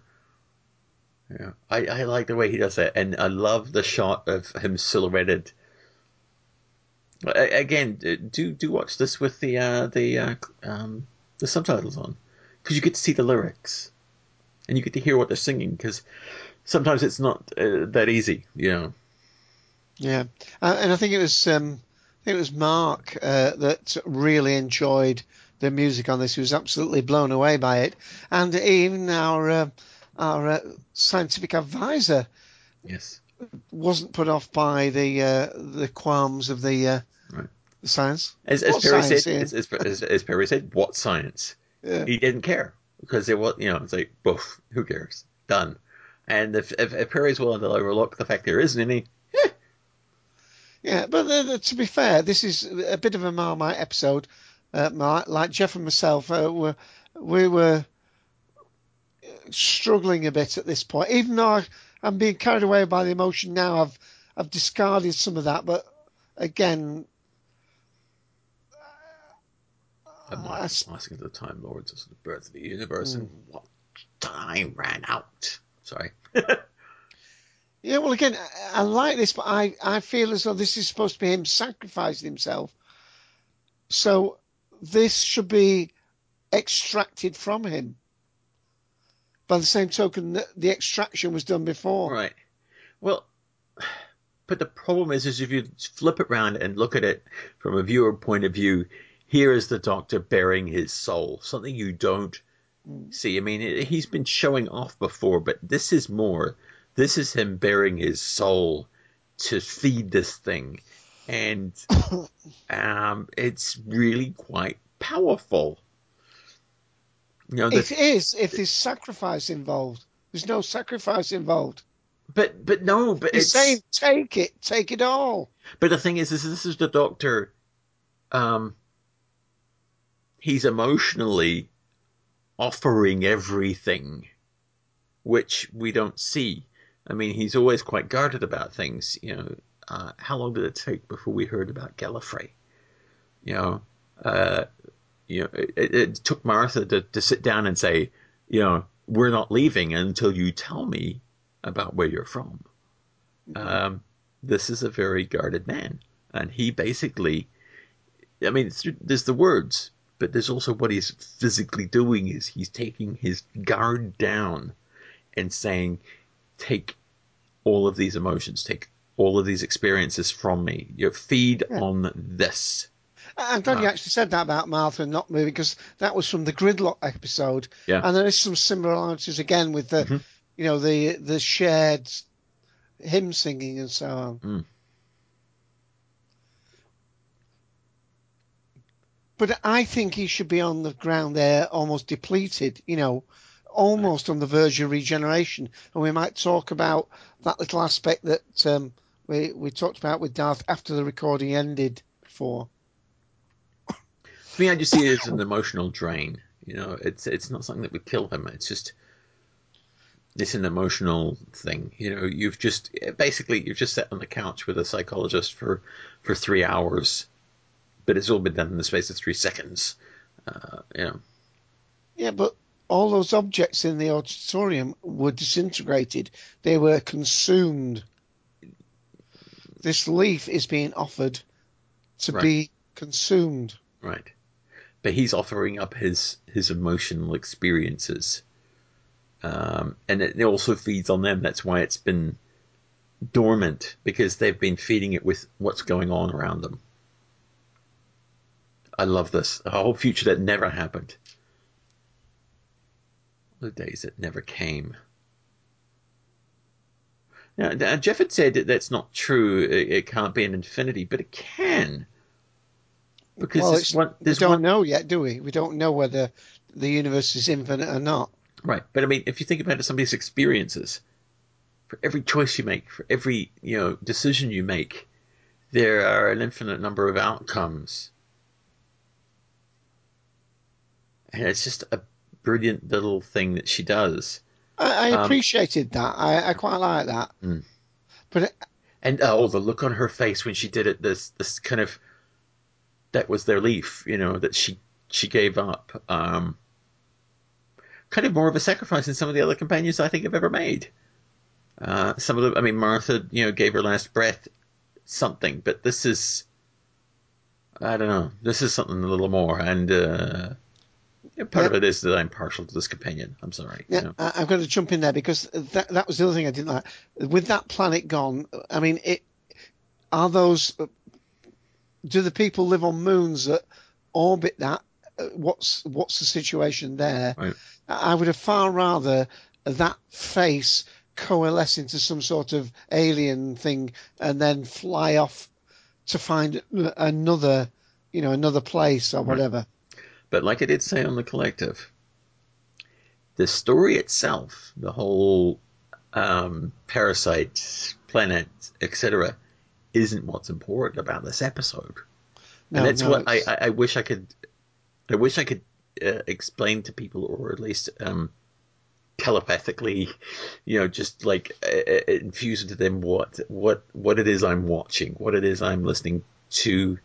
Yeah, I I like the way he does that, and I love the shot of him silhouetted. A- Again, do do watch this with the uh, the uh, um, the subtitles on, because you get to see the lyrics, and you get to hear what they're singing. Because sometimes it's not uh, that easy, you know. Yeah, uh, and I think it was um, I think it was Mark uh, that really enjoyed the music on this. He was absolutely blown away by it, and even our uh, our uh, scientific advisor Yes. wasn't put off by the uh, the qualms of the uh, Right. the science. As, as Perry science, said, as, as, as, Perry said, what science? Yeah. He didn't care because it was, you know, it's like, boof, who cares? Done. And if, if, if Perry's willing to overlook the fact there isn't any, Yeah, but uh, to be fair, this is a bit of a Marmite episode. Uh, Mar- like Jeff and myself, uh, were, we were struggling a bit at this point. Even though I, I'm being carried away by the emotion now, I've I've discarded some of that. But again, and I Mike s- was asking the Time Lords as the birth of the universe, and what time ran out. Sorry. yeah. Well, again, I, I like this, but I I feel as though this is supposed to be him sacrificing himself. So this should be extracted from him. By the same token, that the extraction was done before. Right. Well, but the problem is, is if you flip it around and look at it from a viewer point of view, here is the Doctor bearing his soul, something you don't mm. see. I mean, he's been showing off before, but this is more. This is him bearing his soul to feed this thing, and um, it's really quite powerful. You know, the, is if there's sacrifice involved. There's no sacrifice involved. but but no, but He's it's saying, take it, take it all. But the thing is, is this is the doctor. Um, he's emotionally offering everything, which we don't see. I mean, he's always quite guarded about things. You know, uh, how long did it take before we heard about Gallifrey? You know, uh, you know, it, it, took Martha to, to sit down and say, you know, we're not leaving until you tell me about where you're from. Um, this is a very guarded man, and he basically, I mean, there's the words, but there's also what he's physically doing is he's taking his guard down and saying, take all of these emotions, take all of these experiences from me. You feed on this. I'm glad you actually said that about Martha and not moving because that was from the Gridlock episode. Yeah. And there is some similarities again with the, Mhm. you know, the the shared hymn singing and so on. Mm. But I think he should be on the ground there, almost depleted. You know, almost on the verge of regeneration. And we might talk about that little aspect that um, we we talked about with Darth after the recording ended. For me, I just see it as an emotional drain. You know, it's it's not something that would kill him. It's just it's an emotional thing. You know, you've just basically you've just sat on the couch with a psychologist for for three hours, but it's all been done in the space of three seconds. Uh, you know, Yeah, but all those objects in the auditorium were disintegrated. They were consumed. This leaf is being offered to Right. be consumed. right? But he's offering up his his emotional experiences, um, and it, it also feeds on them. That's why it's been dormant because they've been feeding it with what's going on around them. I love this. A whole future that never happened. The days that never came. Now, now, uh, Jeff had said that that's not true. It, it can't be an infinity, but it can. Because well, there's one, we don't one, know yet, do we? We don't know whether the universe is infinite or not. Right, but I mean, if you think about it, somebody's experiences, for every choice you make, for every you know decision you make, there are an infinite number of outcomes, and it's just a brilliant little thing that she does. I, I Um, appreciated that. I, I quite like that. Mm. But it, And oh, the look on her face when she did it, this this kind of that was their leaf, you know, that she she gave up. Um, kind of more of a sacrifice than some of the other companions I think have ever made. Uh, some of them, I mean, Martha, you know, gave her last breath something, but this is, I don't know, this is something a little more, and uh, yeah, part of it is that I'm partial to this companion. I'm sorry. you Yeah, know. I, I'm going to jump in there because that that was the other thing I didn't like. With that planet gone, I mean, it are those. Do the people live on moons that orbit that? Uh, What's what's the situation there? Right. I I would have far rather that face coalesce into some sort of alien thing and then fly off to find another, you know, another place or whatever. But like I did say on the collective, the story itself, the whole um, parasites, planets, etc., isn't what's important about this episode. No, and that's no, what I, I, I wish I could. I wish I could uh, explain to people, or at least um, telepathically, you know, just like uh, uh, infuse into them what what what it is I'm watching, what it is I'm listening to,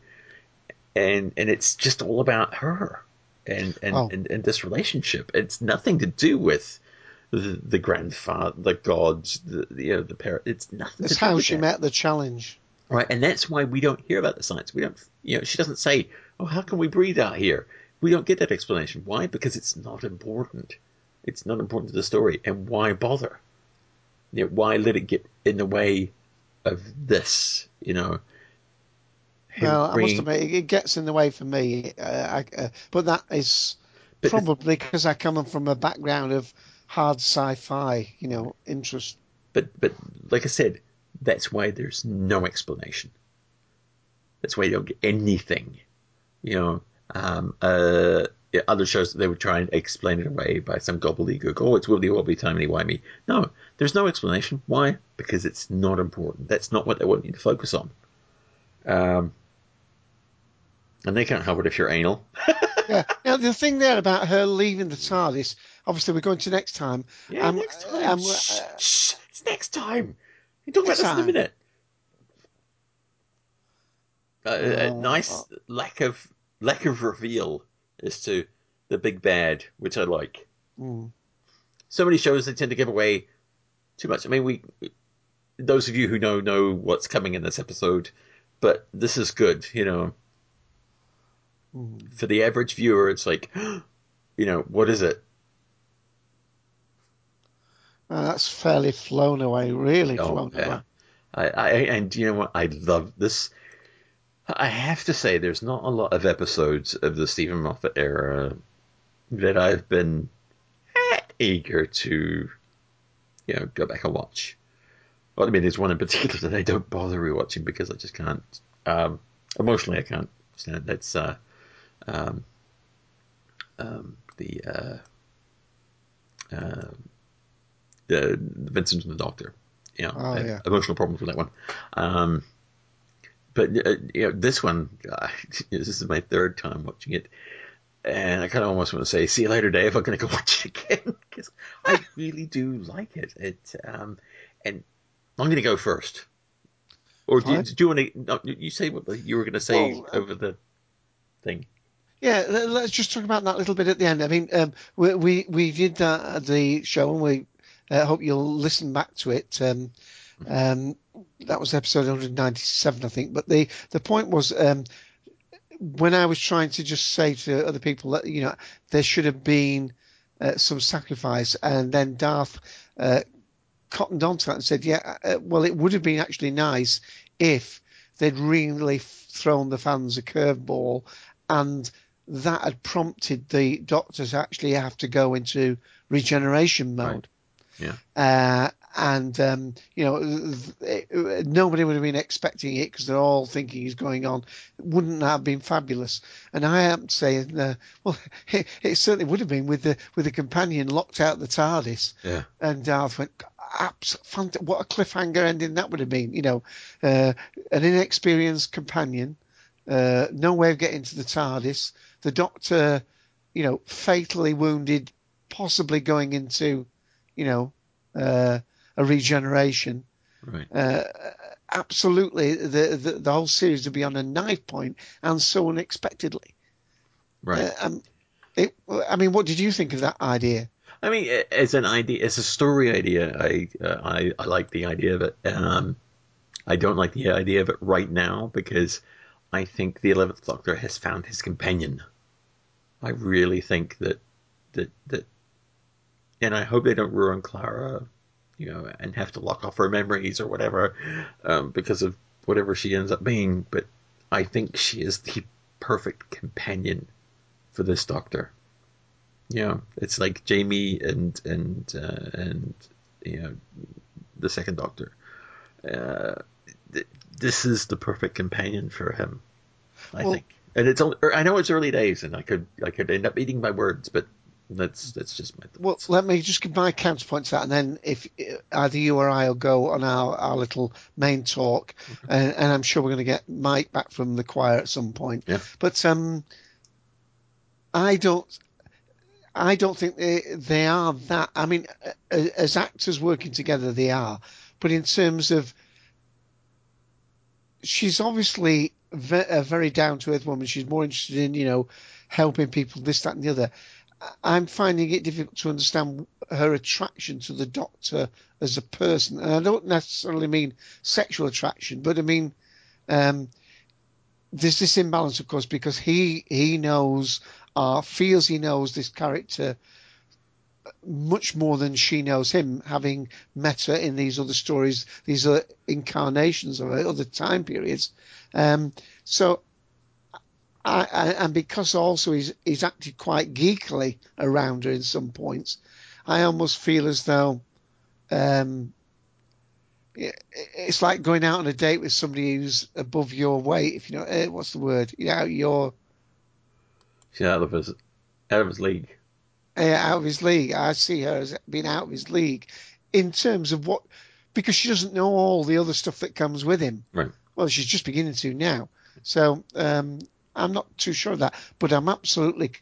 and and it's just all about her and and Oh. and, and this relationship. It's nothing to do with. The, the grandfather, the gods, the, the you know the parent. It's nothing. It's to do how she that. met the challenge. Right, and that's why we don't hear about the science. We don't, you know, she doesn't say, "Oh, how can we breathe out here?" We don't get that explanation. Why? Because it's not important. It's not important to the story, and why bother? You know, why let it get in the way of this? You know. Well, I must admit, it- it gets in the way for me. Uh, I, uh, but that is But probably because I come from a background of hard sci-fi, you know, interest. But but like I said, that's why there's no explanation. That's why you don't get anything. You know, um, uh, other shows they would try and explain it away by some gobbledygook. Oh, it's wibbly wobbly timey wimey. No, there's no explanation. Why? Because it's not important. That's not what they want you to focus on. Um, and they can't help it if you're anal. Yeah. Now the thing there about her leaving the TARDIS, obviously we're going to next time. Yeah, Um, next time. um, shh, uh, shh, it's next time. You talk about this in a minute. Uh, a Oh, nice lack of lack of reveal as to the big bad, which I like. mm. So many shows they tend to give away too much. I mean, we those of you who know know what's coming in this episode, but this is good. You know. For the average viewer, it's like, you know, what is it? Uh, that's fairly flown away, really Oh, flown yeah. away. I, I and you know what? I love this. I have to say, there's not a lot of episodes of the Steven Moffat era that I've been eager to, you know, go back and watch. Well, I mean, there's one in particular that I don't bother rewatching because I just can't. Um, emotionally, I can't stand it. That's uh, um, um, the uh, uh, the Vincent and the Doctor. You know, Oh, yeah. emotional problems with that one. Um, but uh, you know, this one, uh, this is my third time watching it, and I kind of almost want to say, "See you later, Dave. I'm going to go watch it again because I really do like it." It um, and I'm going to go first. Or do you, do you want to? No, you say what you were going to say Well, uh, over the thing. Yeah, let's just talk about that a little bit at the end. I mean, um, we, we we did that at the show, and we uh, hope you'll listen back to it. Um, um, that was episode 197, I think. But the the point was um, when I was trying to just say to other people that you know there should have been uh, some sacrifice, and then Darth uh, cottoned onto that and said, "Yeah, uh, well, it would have been actually nice if they'd really thrown the fans a curveball, and that had prompted the Doctor to actually have to go into regeneration mode." Yeah. Uh, and um, you know, it, nobody would have been expecting it because they're all thinking he's going on. Wouldn't that have been fabulous? And I am saying, uh, well, it, it certainly would have been with the with the companion locked out the TARDIS. Yeah. And Darth went, what a cliffhanger ending that would have been. You know, uh, an inexperienced companion, uh, no way of getting to the TARDIS. The Doctor, you know, fatally wounded, possibly going into, you know, uh, a regeneration. Right. Uh, absolutely, the, the the whole series would be on a knife point, and so unexpectedly. Right. Uh, um, it, I mean, what did you think of that idea? I mean, as an idea, as a story idea, I uh, I, I like the idea of it. Um, I don't like the idea of it right now because I think the Eleventh Doctor has found his companion. I really think that that that, and I hope they don't ruin Clara, you know, and have to lock off her memories or whatever um, because of whatever she ends up being. But I think she is the perfect companion for this Doctor. Yeah, it's like Jamie and and uh, and you know the second Doctor. Uh, th- this is the perfect companion for him, I Well- think. And it's only, I know it's early days, and I could I could end up eating my words, but That's that's just my Well, let me just give my counterpoint to that, and then if either you or I will go on our, our little main talk, and, and I'm sure we're going to get Mike back from the choir at some point. Yeah. But um, I don't, I don't think they they are that. I mean, as actors working together, they are. But in terms of, she's obviously a very down to earth woman. She's more interested in you know helping people, this, that, and the other. I'm finding it difficult to understand her attraction to the Doctor as a person, and I don't necessarily mean sexual attraction, but I mean um, there's this imbalance, of course, because he he knows or feels he knows this character much more than she knows him, having met her in these other stories, these are incarnations of her, other time periods. Um, so I, I, and because also he's he's acted quite geekily around her in some points, I almost feel as though um, it- it's like going out on a date with somebody who's above your weight. If you know eh, what's the word, yeah, your She's out of his out of his league. Uh, out of his league. I see her as being out of his league in terms of what because she doesn't know all the other stuff that comes with him. Right. Well, she's just beginning to now. So um, I'm not too sure of that, but I'm absolutely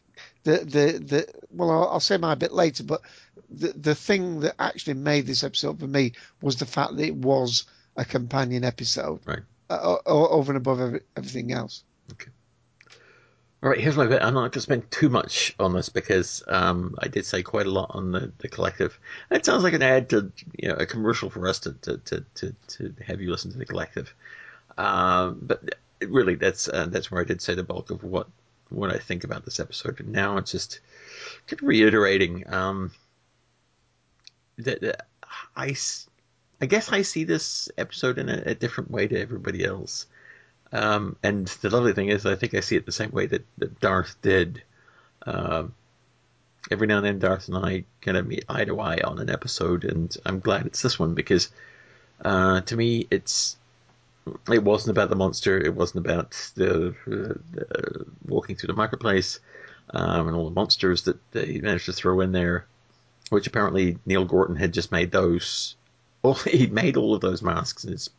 the the the. Well, I'll, I'll say my bit later, but the the thing that actually made this episode for me was the fact that it was a companion episode, Right. uh, over and above every, everything else. All right, here's my bit. I'm not going to spend too much on this because um, I did say quite a lot on the, the collective. It sounds like an ad to you know a commercial for us to to, to, to, to have you listen to the collective. Um, but really, that's uh, that's where I did say the bulk of what what I think about this episode. And now it's just kind of reiterating um, that, that I I guess I see this episode in a, a different way to everybody else. Um, and the lovely thing is, I think I see it the same way that, that Darth did. Um, every now and then, Darth and I kind of meet eye to eye on an episode, and I'm glad it's this one because uh, to me, it's it wasn't about the monster, it wasn't about the, uh, the walking through the marketplace um, and all the monsters that they managed to throw in there, which apparently Neill Gorton had just made those. All he made all of those masks in, his,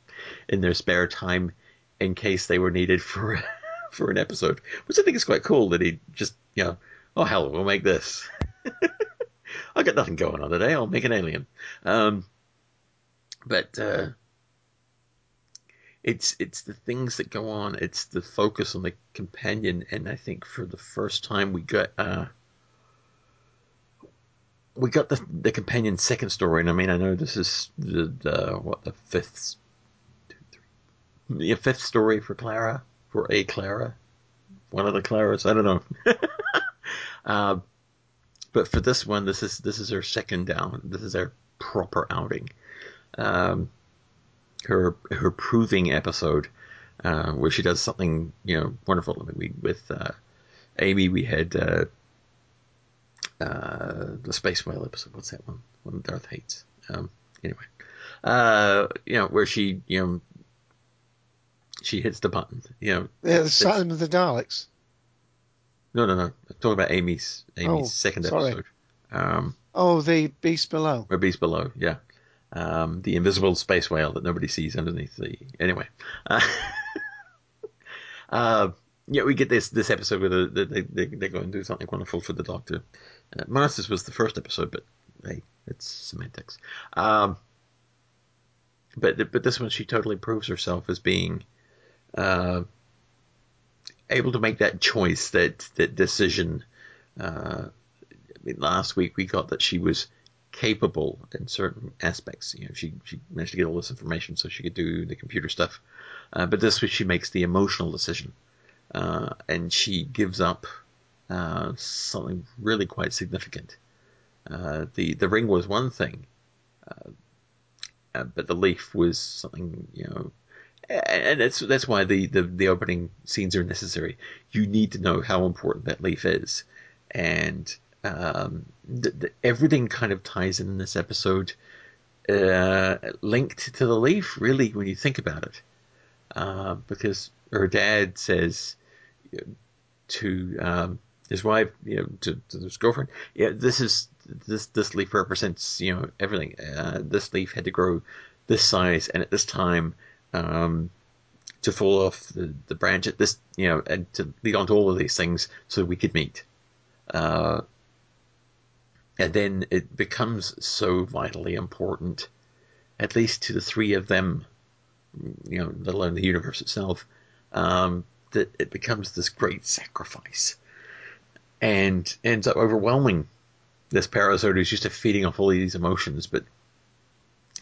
in their spare time in case they were needed for for an episode, which I think is quite cool that he just you know, oh hell, we'll make this. I got nothing going on today. I'll make an alien. Um, but uh, it's it's the things that go on. It's the focus on the companion, and I think for the first time we got uh, we got the the companion's second story. And I mean, I know this is the, the what the fifth the fifth story for Clara, for a Clara, one of the Claras. I don't know. uh, but for this one, this is this is her second down. This is her proper outing. Um, her her proving episode, uh, where she does something you know wonderful. I mean, we with uh, Amy, we had uh, uh, the space whale episode. What's that one? One Darth hates. Um, anyway, uh, you know where she you know she hits the button. You know, Yeah, the Silent of the Daleks. no, no, no. I'm talking about Amy's Amy's Oh, second sorry. episode. Um, Oh, the Beast Below. The Beast Below, yeah. Um, the invisible space whale that nobody sees underneath the. Anyway, uh, uh, yeah, we get this this episode where the, they, they they go and do something wonderful for the Doctor. Uh, Masters was the first episode, but hey, it's semantics. Um, but but this one, she totally proves herself as being uh, able to make that choice, that that decision. Uh, I mean, last week we got that she was capable in certain aspects. You know, she she managed to get all this information so she could do the computer stuff. Uh, but this week she makes the emotional decision, uh, and she gives up uh, something really quite significant. Uh, the the ring was one thing, uh, uh, but the leaf was something you know. And that's that's why the, the, the opening scenes are necessary. You need to know how important that leaf is, and um, th- th- everything kind of ties in this episode, uh, linked to the leaf. Really, when you think about it, uh, because her dad says to um, his wife, you know, to, to his girlfriend. Yeah, this is this this leaf represents you know everything. Uh, this leaf had to grow this size and at this time um, to fall off the, the branch at this you know and to lead on to all of these things so we could meet. Uh, and then it becomes so vitally important, at least to the three of them, you know, let alone the universe itself, um, that it becomes this great sacrifice and ends up overwhelming this parasite who's used to feeding off all these emotions. But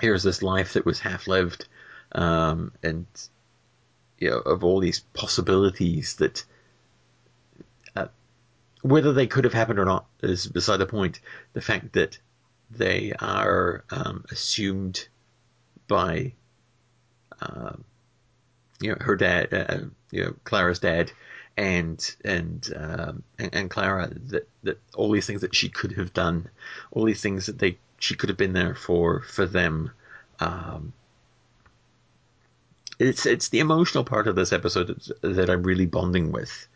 here's this life that was half lived, um, and you know, of all these possibilities that uh, whether they could have happened or not is beside the point. The fact that they are um, assumed by uh, you know her dad, uh, you know Clara's dad, and and, um, and and Clara that that all these things that she could have done, all these things that they she could have been there for for them. Um, it's it's the emotional part of this episode that, I'm really bonding with.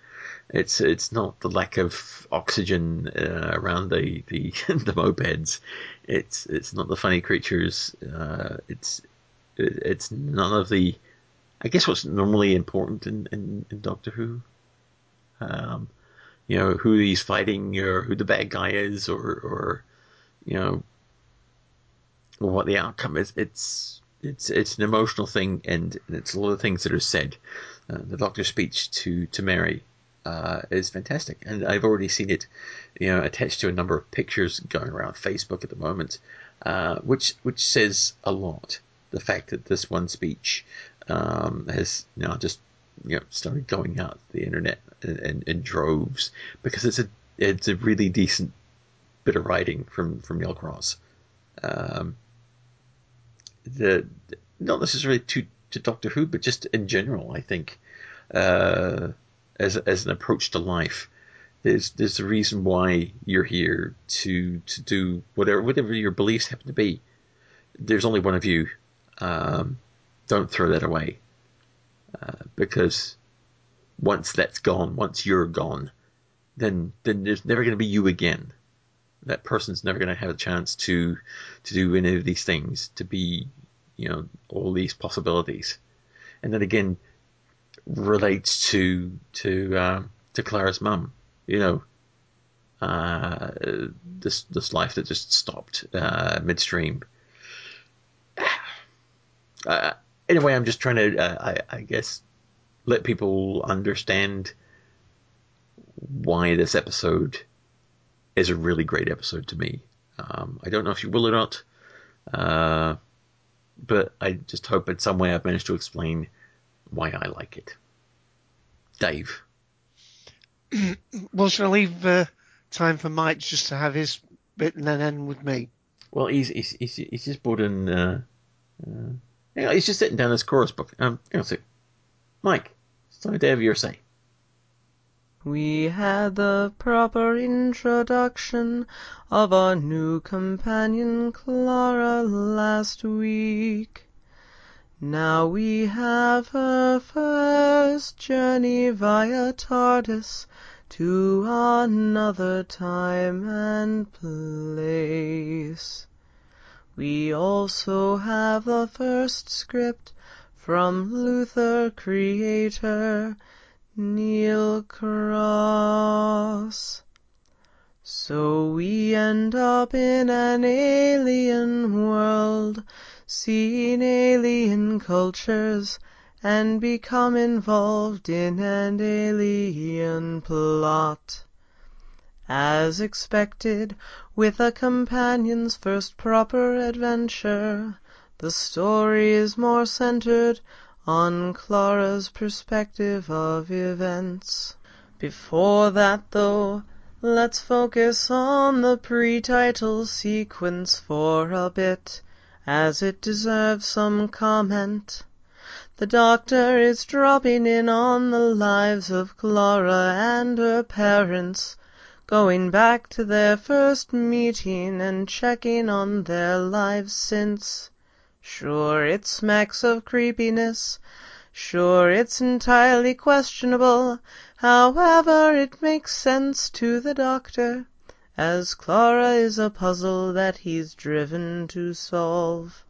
It's it's not the lack of oxygen uh, around the, the the mopeds. It's it's not the funny creatures. Uh, it's it's none of the. I guess what's normally important in, in, in Doctor Who. Um, you know who he's fighting, or who the bad guy is, or or you know what the outcome is. It's it's it's an emotional thing, and it's a lot of things that are said. Uh, the Doctor's speech to to Mary uh, is fantastic, and I've already seen it, you know, attached to a number of pictures going around Facebook at the moment, uh, which which says a lot. The fact that this one speech um, has now just you know started going out the internet in, in, in, droves because it's a it's a really decent bit of writing from from Neil Cross. Um, the not necessarily to to Doctor Who, but just in general, I think. Uh, as as an approach to life. There's there's a reason why you're here to to do whatever whatever your beliefs happen to be. There's only one of you. Um, don't throw that away, uh, because once that's gone, once you're gone, then then there's never going to be you again. That person's never going to have a chance to to do any of these things, to be you know all these possibilities, and then again relates to to uh, to Clara's mum. You know, uh, this this life that just stopped uh, midstream. Uh, anyway, I'm just trying to, uh, I, I, guess, let people understand why this episode is a really great episode to me. Um, I don't know if you will or not, uh, but I just hope in some way I've managed to explain why I like it. Dave. well, shall I leave uh, time for Mike just to have his bit and then end with me? Well, he's he's he's, he's just brought in. Uh, uh, he's just sitting down his chorus book. Um, hang on a Mike, it's time to have your say. We had the proper introduction of our new companion Clara last week. Now we have her first journey via TARDIS to another time and place. We also have the first script from Luther creator Neil Cross. So we end up in an alien world seen alien cultures, and become involved in an alien plot. As expected, with a companion's first proper adventure, the story is more centered on Clara's perspective of events. Before that, though, let's focus on the pre-title sequence for a bit as it deserves some comment. The doctor is dropping in on the lives of Clara and her parents, going back to their first meeting and checking on their lives since. Sure, it smacks of creepiness. Sure, it's entirely questionable, however, it makes sense to the doctor, as Clara is a puzzle that he's driven to solve.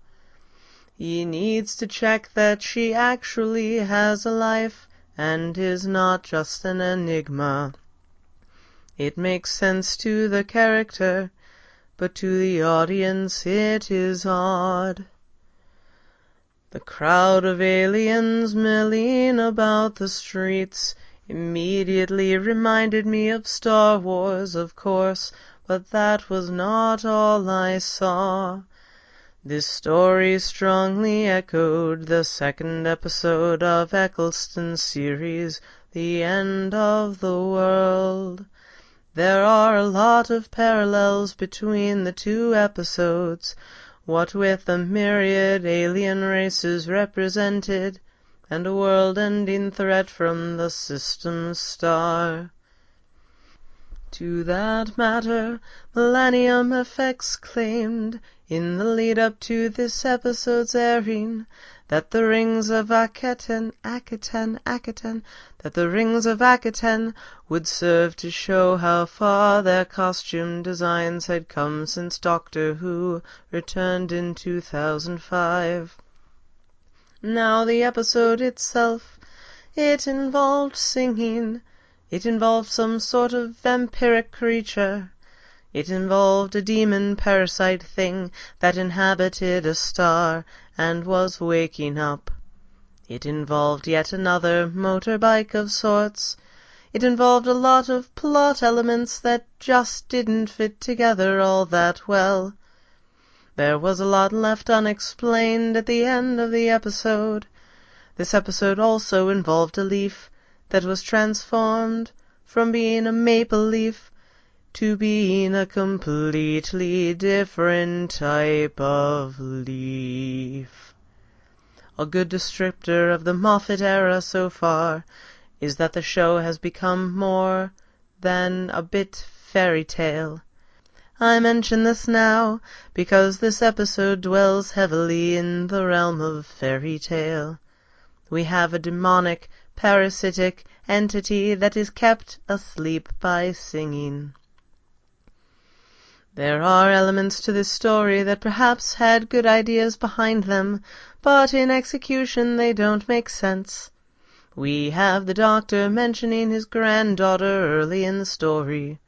He needs to check that she actually has a life and is not just an enigma. It makes sense to the character, but to the audience it is odd. The crowd of aliens milling about the streets immediately reminded me of Star Wars, of course, but that was not all I saw. This story strongly echoed the second episode of Eccleston's series, The End of the World. There are a lot of parallels between the two episodes, what with the myriad alien races represented, and a world-ending threat from the system's star. To that matter, Millennium Effects claimed, in the lead-up to this episode's airing, that the rings of Akhaten, Akhaten, Akhaten, that the rings of Akhaten would serve to show how far their costume designs had come since Doctor Who returned in 2005. Now the episode itself, it involved singing, it involved some sort of vampiric creature, it involved a demon parasite thing that inhabited a star and was waking up. It involved yet another motorbike of sorts. It involved a lot of plot elements that just didn't fit together all that well. There was a lot left unexplained at the end of the episode. This episode also involved a leaf that was transformed from being a maple leaf to being a completely different type of leaf. A good descriptor of the Moffat era so far is that the show has become more than a bit fairy tale. I mention this now because this episode dwells heavily in the realm of fairy tale. We have a demonic, parasitic entity that is kept asleep by singing. There are elements to this story that perhaps had good ideas behind them, but in execution they don't make sense. We have the doctor mentioning his granddaughter early in the story.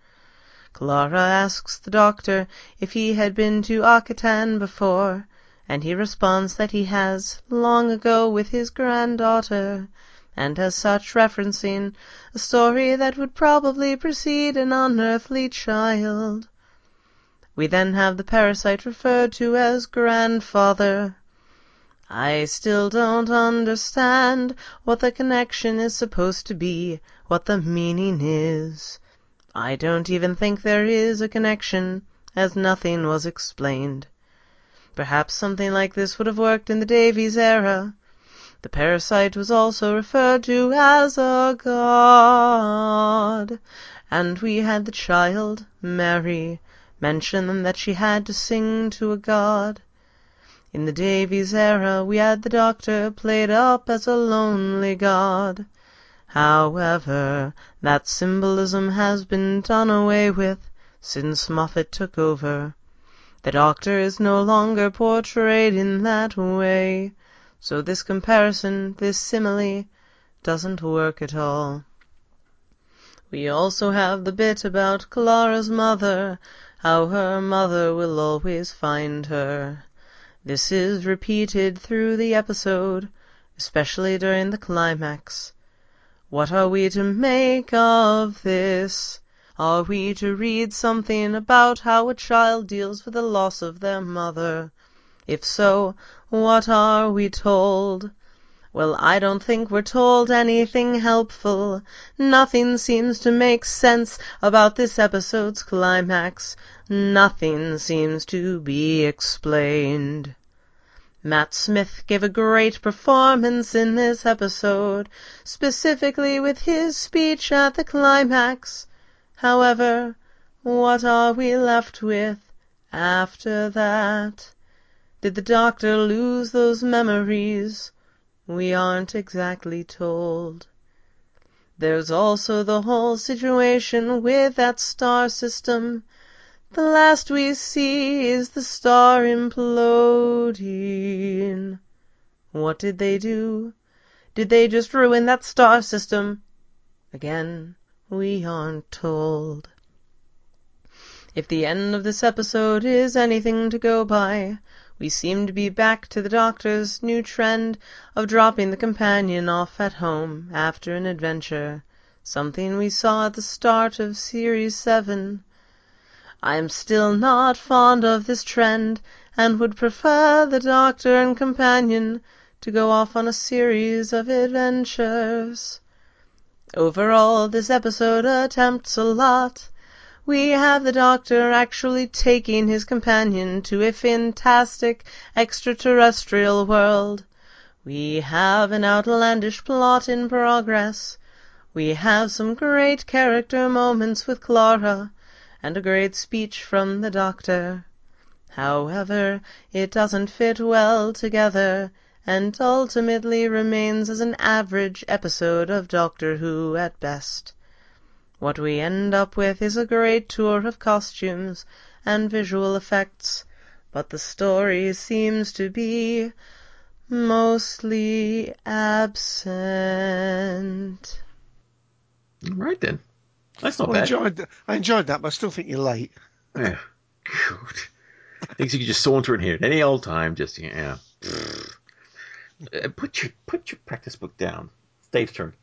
Clara asks the doctor if he had been to Akhaten before, and he responds that he has, long ago with his granddaughter, and as such referencing a story that would probably precede an unearthly child. We then have the parasite referred to as grandfather. I still don't understand what the connection is supposed to be, what the meaning is. I don't even think there is a connection, as nothing was explained. Perhaps something like this would have worked in the Davies era. The parasite was also referred to as a god, and we had the child, Mary, mention that she had to sing to a god. In the Davies era we had the Doctor played up as a lonely god. However, that symbolism has been done away with since Moffat took over. The Doctor is no longer portrayed in that way, so this comparison, this simile, doesn't work at all. We also have the bit about Clara's mother how her mother will always find her. This is repeated through the episode, especially during the climax. What are we to make of this? Are we to read something about how a child deals with the loss of their mother? If so, what are we told? Well, I don't think we're told anything helpful. Nothing seems to make sense about this episode's climax. Nothing seems to be explained. Matt Smith gave a great performance in this episode, specifically with his speech at the climax. However, what are we left with after that? Did the doctor lose those memories? We aren't exactly told. There's also the whole situation with that star system. The last we see is the star imploding. What did they do? Did they just ruin that star system? Again, we aren't told. If the end of this episode is anything to go by, we seem to be back to the Doctor's new trend of dropping the companion off at home after an adventure, something we saw at the start of Series 7. I'm still not fond of this trend and would prefer the Doctor and companion to go off on a series of adventures. Overall, this episode attempts a lot. We have the Doctor actually taking his companion to a fantastic extraterrestrial world. We have an outlandish plot in progress. We have some great character moments with Clara, and a great speech from the Doctor. However, it doesn't fit well together, and ultimately remains as an average episode of Doctor Who at best. What we end up with is a great tour of costumes and visual effects, but the story seems to be mostly absent. All right then. That's not Well, I bad. enjoyed, I enjoyed that, but I still think you're late. Yeah. Good. Things you could just saunter in here at any old time. Just yeah. Uh, put your put your practice book down. It's Dave's turn.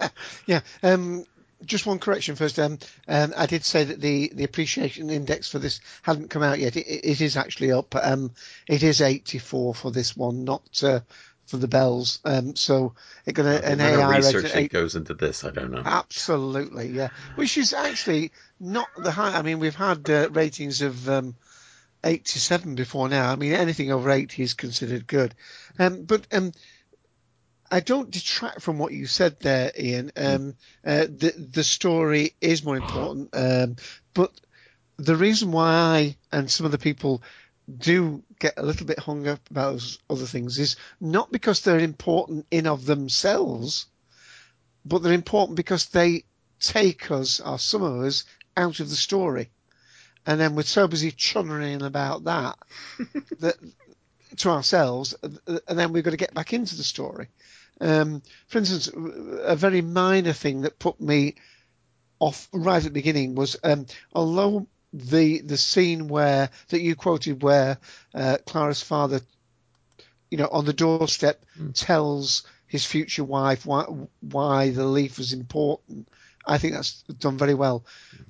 Yeah. Um, just one correction first. Um, um, I did say that the, the appreciation index for this hadn't come out yet. It, it is actually up. Um, it is 84 for this one, not uh, for the bells. Um, so it got a, an the amount of AI research that goes into this, I don't know. Absolutely, yeah. Which is actually not the high. I mean, we've had uh, ratings of um, 87 before now. I mean, anything over 80 is considered good. Um, but um, I don't detract from what you said there, Ian. Um, uh, the the story is more important, um, but the reason why I and some of the people do get a little bit hung up about those other things is not because they're important in of themselves, but they're important because they take us, or some of us, out of the story. And then we're so busy chunnering about that, that to ourselves, and then we've got to get back into the story. Um, for instance, a very minor thing that put me off right at the beginning was um, although the the scene where that you quoted where uh, Clara's father, you know, on the doorstep tells his future wife why why the leaf was important. I think that's done very well.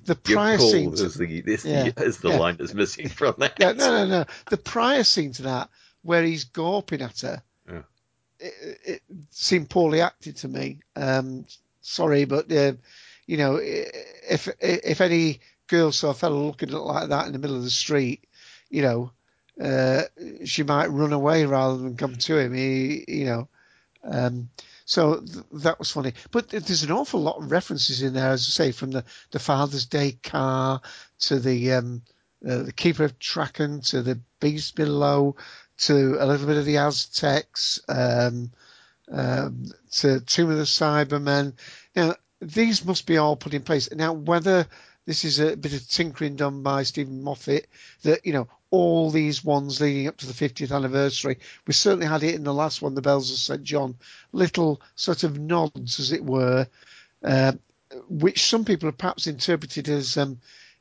The prior scene, is the is Yeah, the, is the yeah. line that's missing from that. yeah, no, no, no. The prior scene to that, where he's gawping at her. It, it seemed poorly acted to me. Um, sorry, but uh, you know, if if any girl saw a fellow looking like that in the middle of the street, you know, uh, she might run away rather than come to him. He, you know, um, so th- that was funny. But there's an awful lot of references in there, as I say, from the, the Father's Day car to the um, uh, the Keeper of Traken to the Beast Below to a little bit of the Aztecs um, um, to Tomb of the Cybermen. Now these must be all put in place. Now whether this is a bit of tinkering done by Steven Moffat that you know all these ones leading up to the 50th anniversary. We certainly had it in the last one, the Bells of St John, little sort of nods, as it were, uh, which some people have perhaps interpreted as um,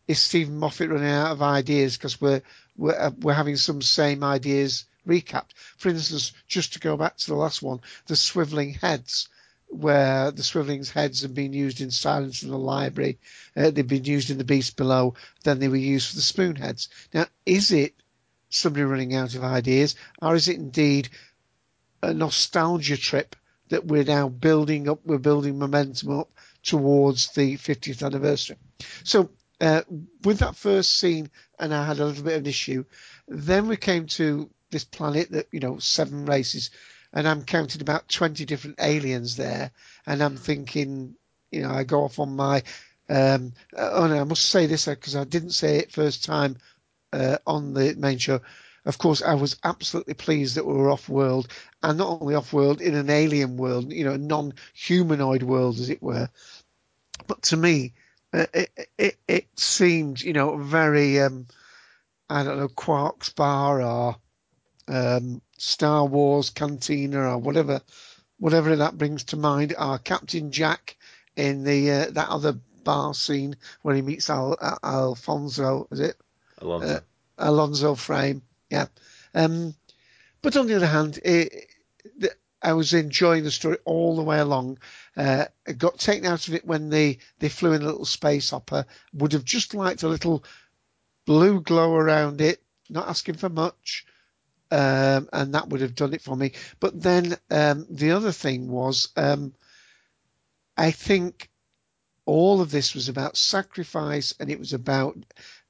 is Steven Moffat running out of ideas because we're we're, uh, we're having some same ideas recapped. For instance, just to go back to the last one, the swiveling heads where the swiveling heads have been used in Silence in the Library, uh, they've been used in The Beast Below, then they were used for the spoon heads. Now, is it somebody running out of ideas, or is it indeed a nostalgia trip that we're now building up, we're building momentum up towards the 50th anniversary? So, uh, with that first scene, and I had a little bit of an issue, then we came to this planet that, you know, seven races and I'm counting about 20 different aliens there, and I'm thinking, you know, I go off on my, um, oh no, I must say this because I didn't say it first time uh, on the main show. of course, I was absolutely pleased that we were off world, and not only off world in an alien world, you know, a non-humanoid world, as it were. But to me, uh, it, it, it seemed, you know, very, um, I don't know, Quark's Bar or um, Star Wars Cantina or whatever, whatever that brings to mind. Our Captain Jack in the uh, that other bar scene where he meets Al, Al, Alfonso, is it? Alonso. Uh, Alonso Frame, yeah. Um, but on the other hand, it, I was enjoying the story all the way along. Uh, got taken out of it when they, they flew in a little space hopper. Would have just liked a little blue glow around it, not asking for much. Um, and that would have done it for me. But then um, the other thing was, um, I think all of this was about sacrifice and it was about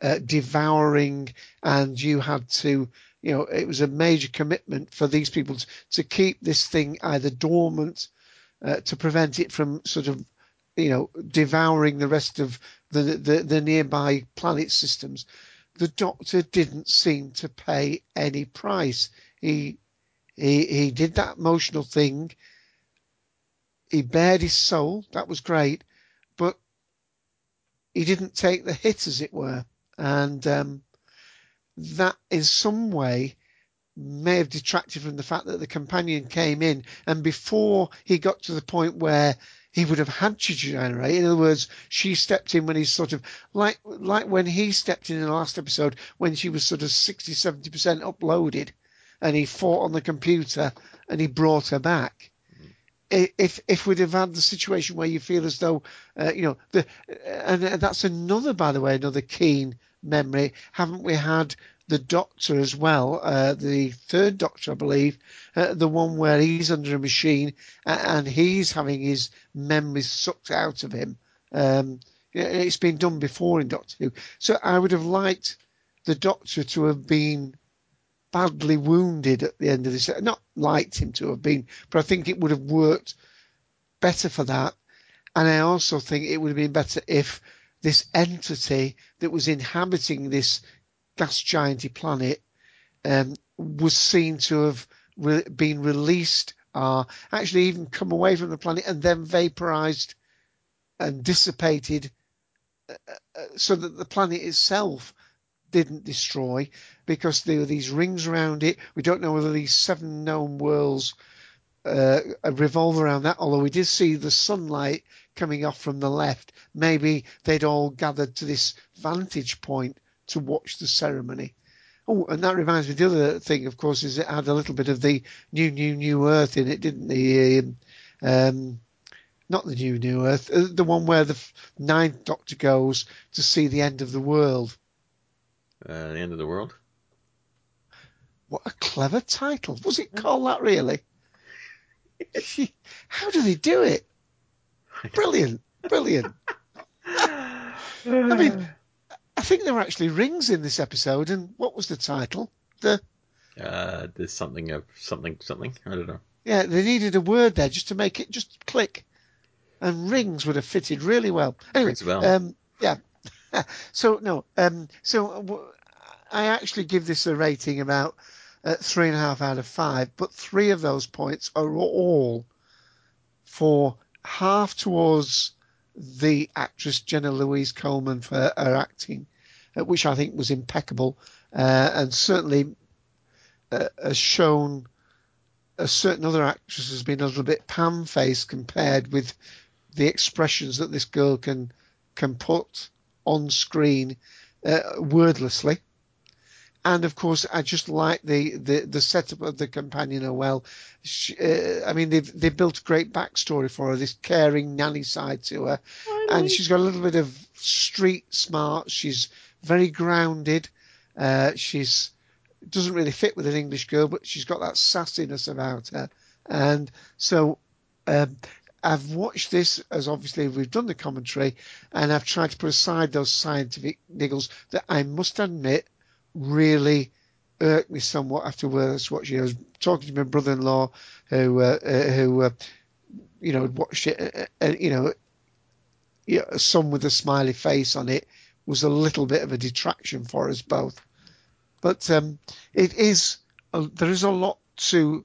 uh, devouring and you had to you know it was a major commitment for these people to, to keep this thing either dormant uh, to prevent it from sort of you know devouring the rest of the, the the nearby planet systems. The doctor didn't seem to pay any price. He he he did that emotional thing. He bared his soul. That was great. But he didn't take the hit, as it were, and um, that in some way may have detracted from the fact that the companion came in, and before he got to the point where he would have had to generate. In other words, she stepped in when he's sort of like like when he stepped in in the last episode when she was sort of 60, 70 percent uploaded, and he fought on the computer and he brought her back if if we'd have had the situation where you feel as though uh, you know the and that's another by the way another keen memory haven't we had the doctor as well uh, the third doctor i believe uh, the one where he's under a machine and he's having his memories sucked out of him um, it's been done before in doctor who so i would have liked the doctor to have been badly wounded at the end of this. Not liked him to have been, but I think it would have worked better for that. And I also think it would have been better if this entity that was inhabiting this gas gianty planet um, was seen to have re- been released, uh, actually even come away from the planet and then vaporized and dissipated uh, uh, so that the planet itself didn't destroy because there were these rings around it. We don't know whether these seven known worlds uh, revolve around that, although we did see the sunlight coming off from the left. Maybe they'd all gathered to this vantage point to watch the ceremony. Oh, and that reminds me, the other thing, of course, is it had a little bit of the new, new, new Earth in it, didn't the? Um, um, not the new, new Earth, uh, the one where the ninth Doctor goes to see the end of the world. Uh, the end of the world. What a clever title! Was it called that really? How do they do it? Brilliant, brilliant. I mean, I think there were actually rings in this episode, and what was the title? The uh, there's something of something something. I don't know. Yeah, they needed a word there just to make it just click, and rings would have fitted really well. Anyway, um, yeah. so no, um, so I actually give this a rating about uh, three and a half out of five, but three of those points are all for half towards the actress Jenna Louise Coleman for her acting, uh, which I think was impeccable, uh, and certainly uh, has shown a certain other actress has been a little bit pan faced compared with the expressions that this girl can can put on screen uh, wordlessly and of course, I just like the, the, the setup of the companion as well. She, uh, I mean, they've they built a great backstory for her, this caring nanny side to her, and she's got a little bit of street smart. She's very grounded. Uh, she's doesn't really fit with an English girl, but she's got that sassiness about her, and so. Um, I've watched this as obviously we've done the commentary, and I've tried to put aside those scientific niggles that I must admit really irked me somewhat afterwards watching. I was talking to my brother-in-law who uh, uh, who uh, you know watched it, and uh, you know, you know, some with a smiley face on it was a little bit of a detraction for us both. But um, it is a, there is a lot to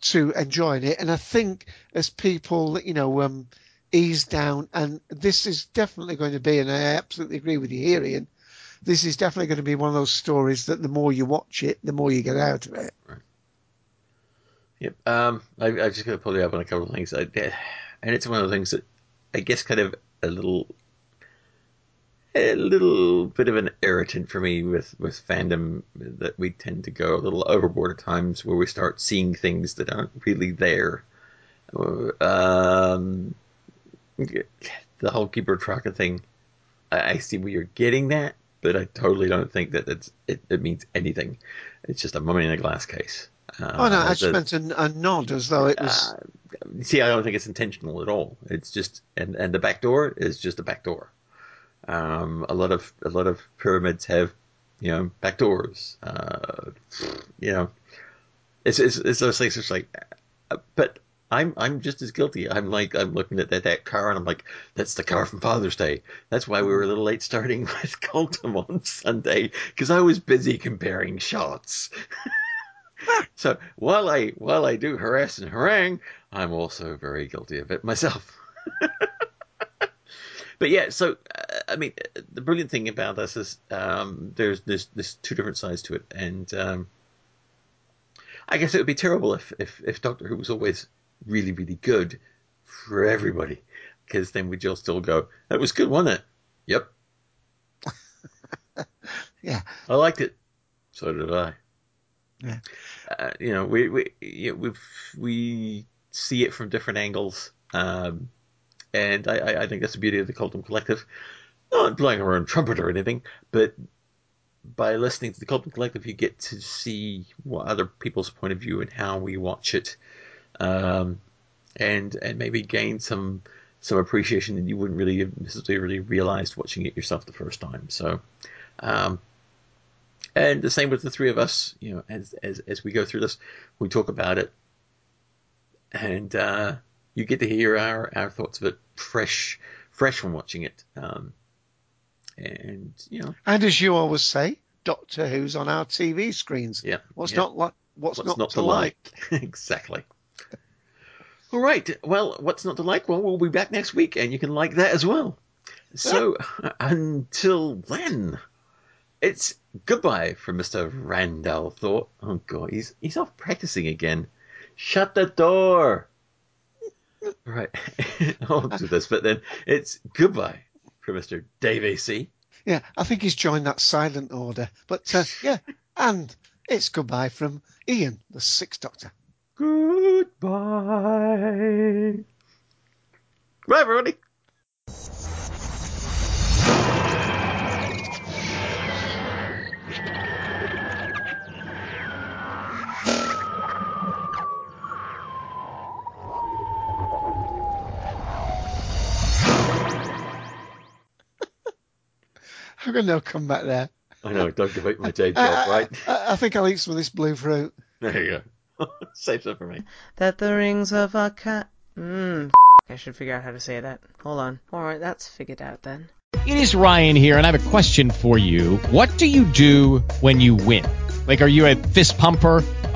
to enjoy in it, and I think as people you know um, ease down, and this is definitely going to be, and I absolutely agree with you here, Ian. This is definitely going to be one of those stories that the more you watch it, the more you get out of it. Yep. Um, I, I just got to pull you up on a couple of things. I, and it's one of the things that I guess kind of a little, a little bit of an irritant for me with with fandom that we tend to go a little overboard at times where we start seeing things that aren't really there. Um, the whole keeper Traken thing. I, I see where you're getting that, but I totally don't think that it's, it, it means anything. It's just a mummy in a glass case. Uh, oh no, I just meant a, a nod as though it was. uh, see, I don't think it's intentional at all. It's just, and and the back door is just a back door. Um, a lot of a lot of pyramids have, you know, back doors. Uh, you know, it's it's, it's those things. It's like, uh, but I'm I'm just as guilty. I'm like I'm looking at that, that car and I'm like, that's the car from Father's Day. That's why we were a little late starting with Colton on Sunday because I was busy comparing shots. So while I while I do harass and harangue, I'm also very guilty of it myself. but yeah, so uh, I mean, the brilliant thing about this is um, there's there's there's two different sides to it, and um, I guess it would be terrible if if if Doctor Who was always really really good for everybody, because then we'd all go, that was good, wasn't it? Yep, Yeah, I liked it. So did I. Yeah. Uh, you know, we we you know, we we see it from different angles, um, and I, I think that's the beauty of the Colton Collective. Not blowing our own trumpet or anything, but by listening to the Colton Collective, you get to see what other people's point of view and how we watch it, um, and and maybe gain some some appreciation that you wouldn't really have necessarily realized watching it yourself the first time. So. Um, and the same with the three of us, you know, as as as we go through this, we talk about it, and uh, you get to hear our our thoughts of it fresh, fresh from watching it. Um, and you know, and as you always say, Doctor Who's on our TV screens. yeah, What's yeah. not like? What's, what's not, to like? exactly. All right. Well, what's not to like? Well, we'll be back next week, and you can like that as well. So until then, it's goodbye from Mister Randall Thought. Oh God, he's he's off practicing again. Shut the door. Right, I'll do this, but then it's goodbye from Mister Dave AC. Yeah, I think he's joined that silent order. But uh, yeah, and it's goodbye from Ian, the Sixth Doctor. Goodbye. Bye, everybody. I'm going to now come back there. I know, don't give up my day I, job, right? I, I think I'll eat some of this blue fruit. There you go. Save some for me. That the rings of a cat. Mmm. I should figure out how to say that. Hold on. Alright, that's figured out then. It is Ryan here, and I have a question for you. What do you do when you win? Like, are you a fist pumper?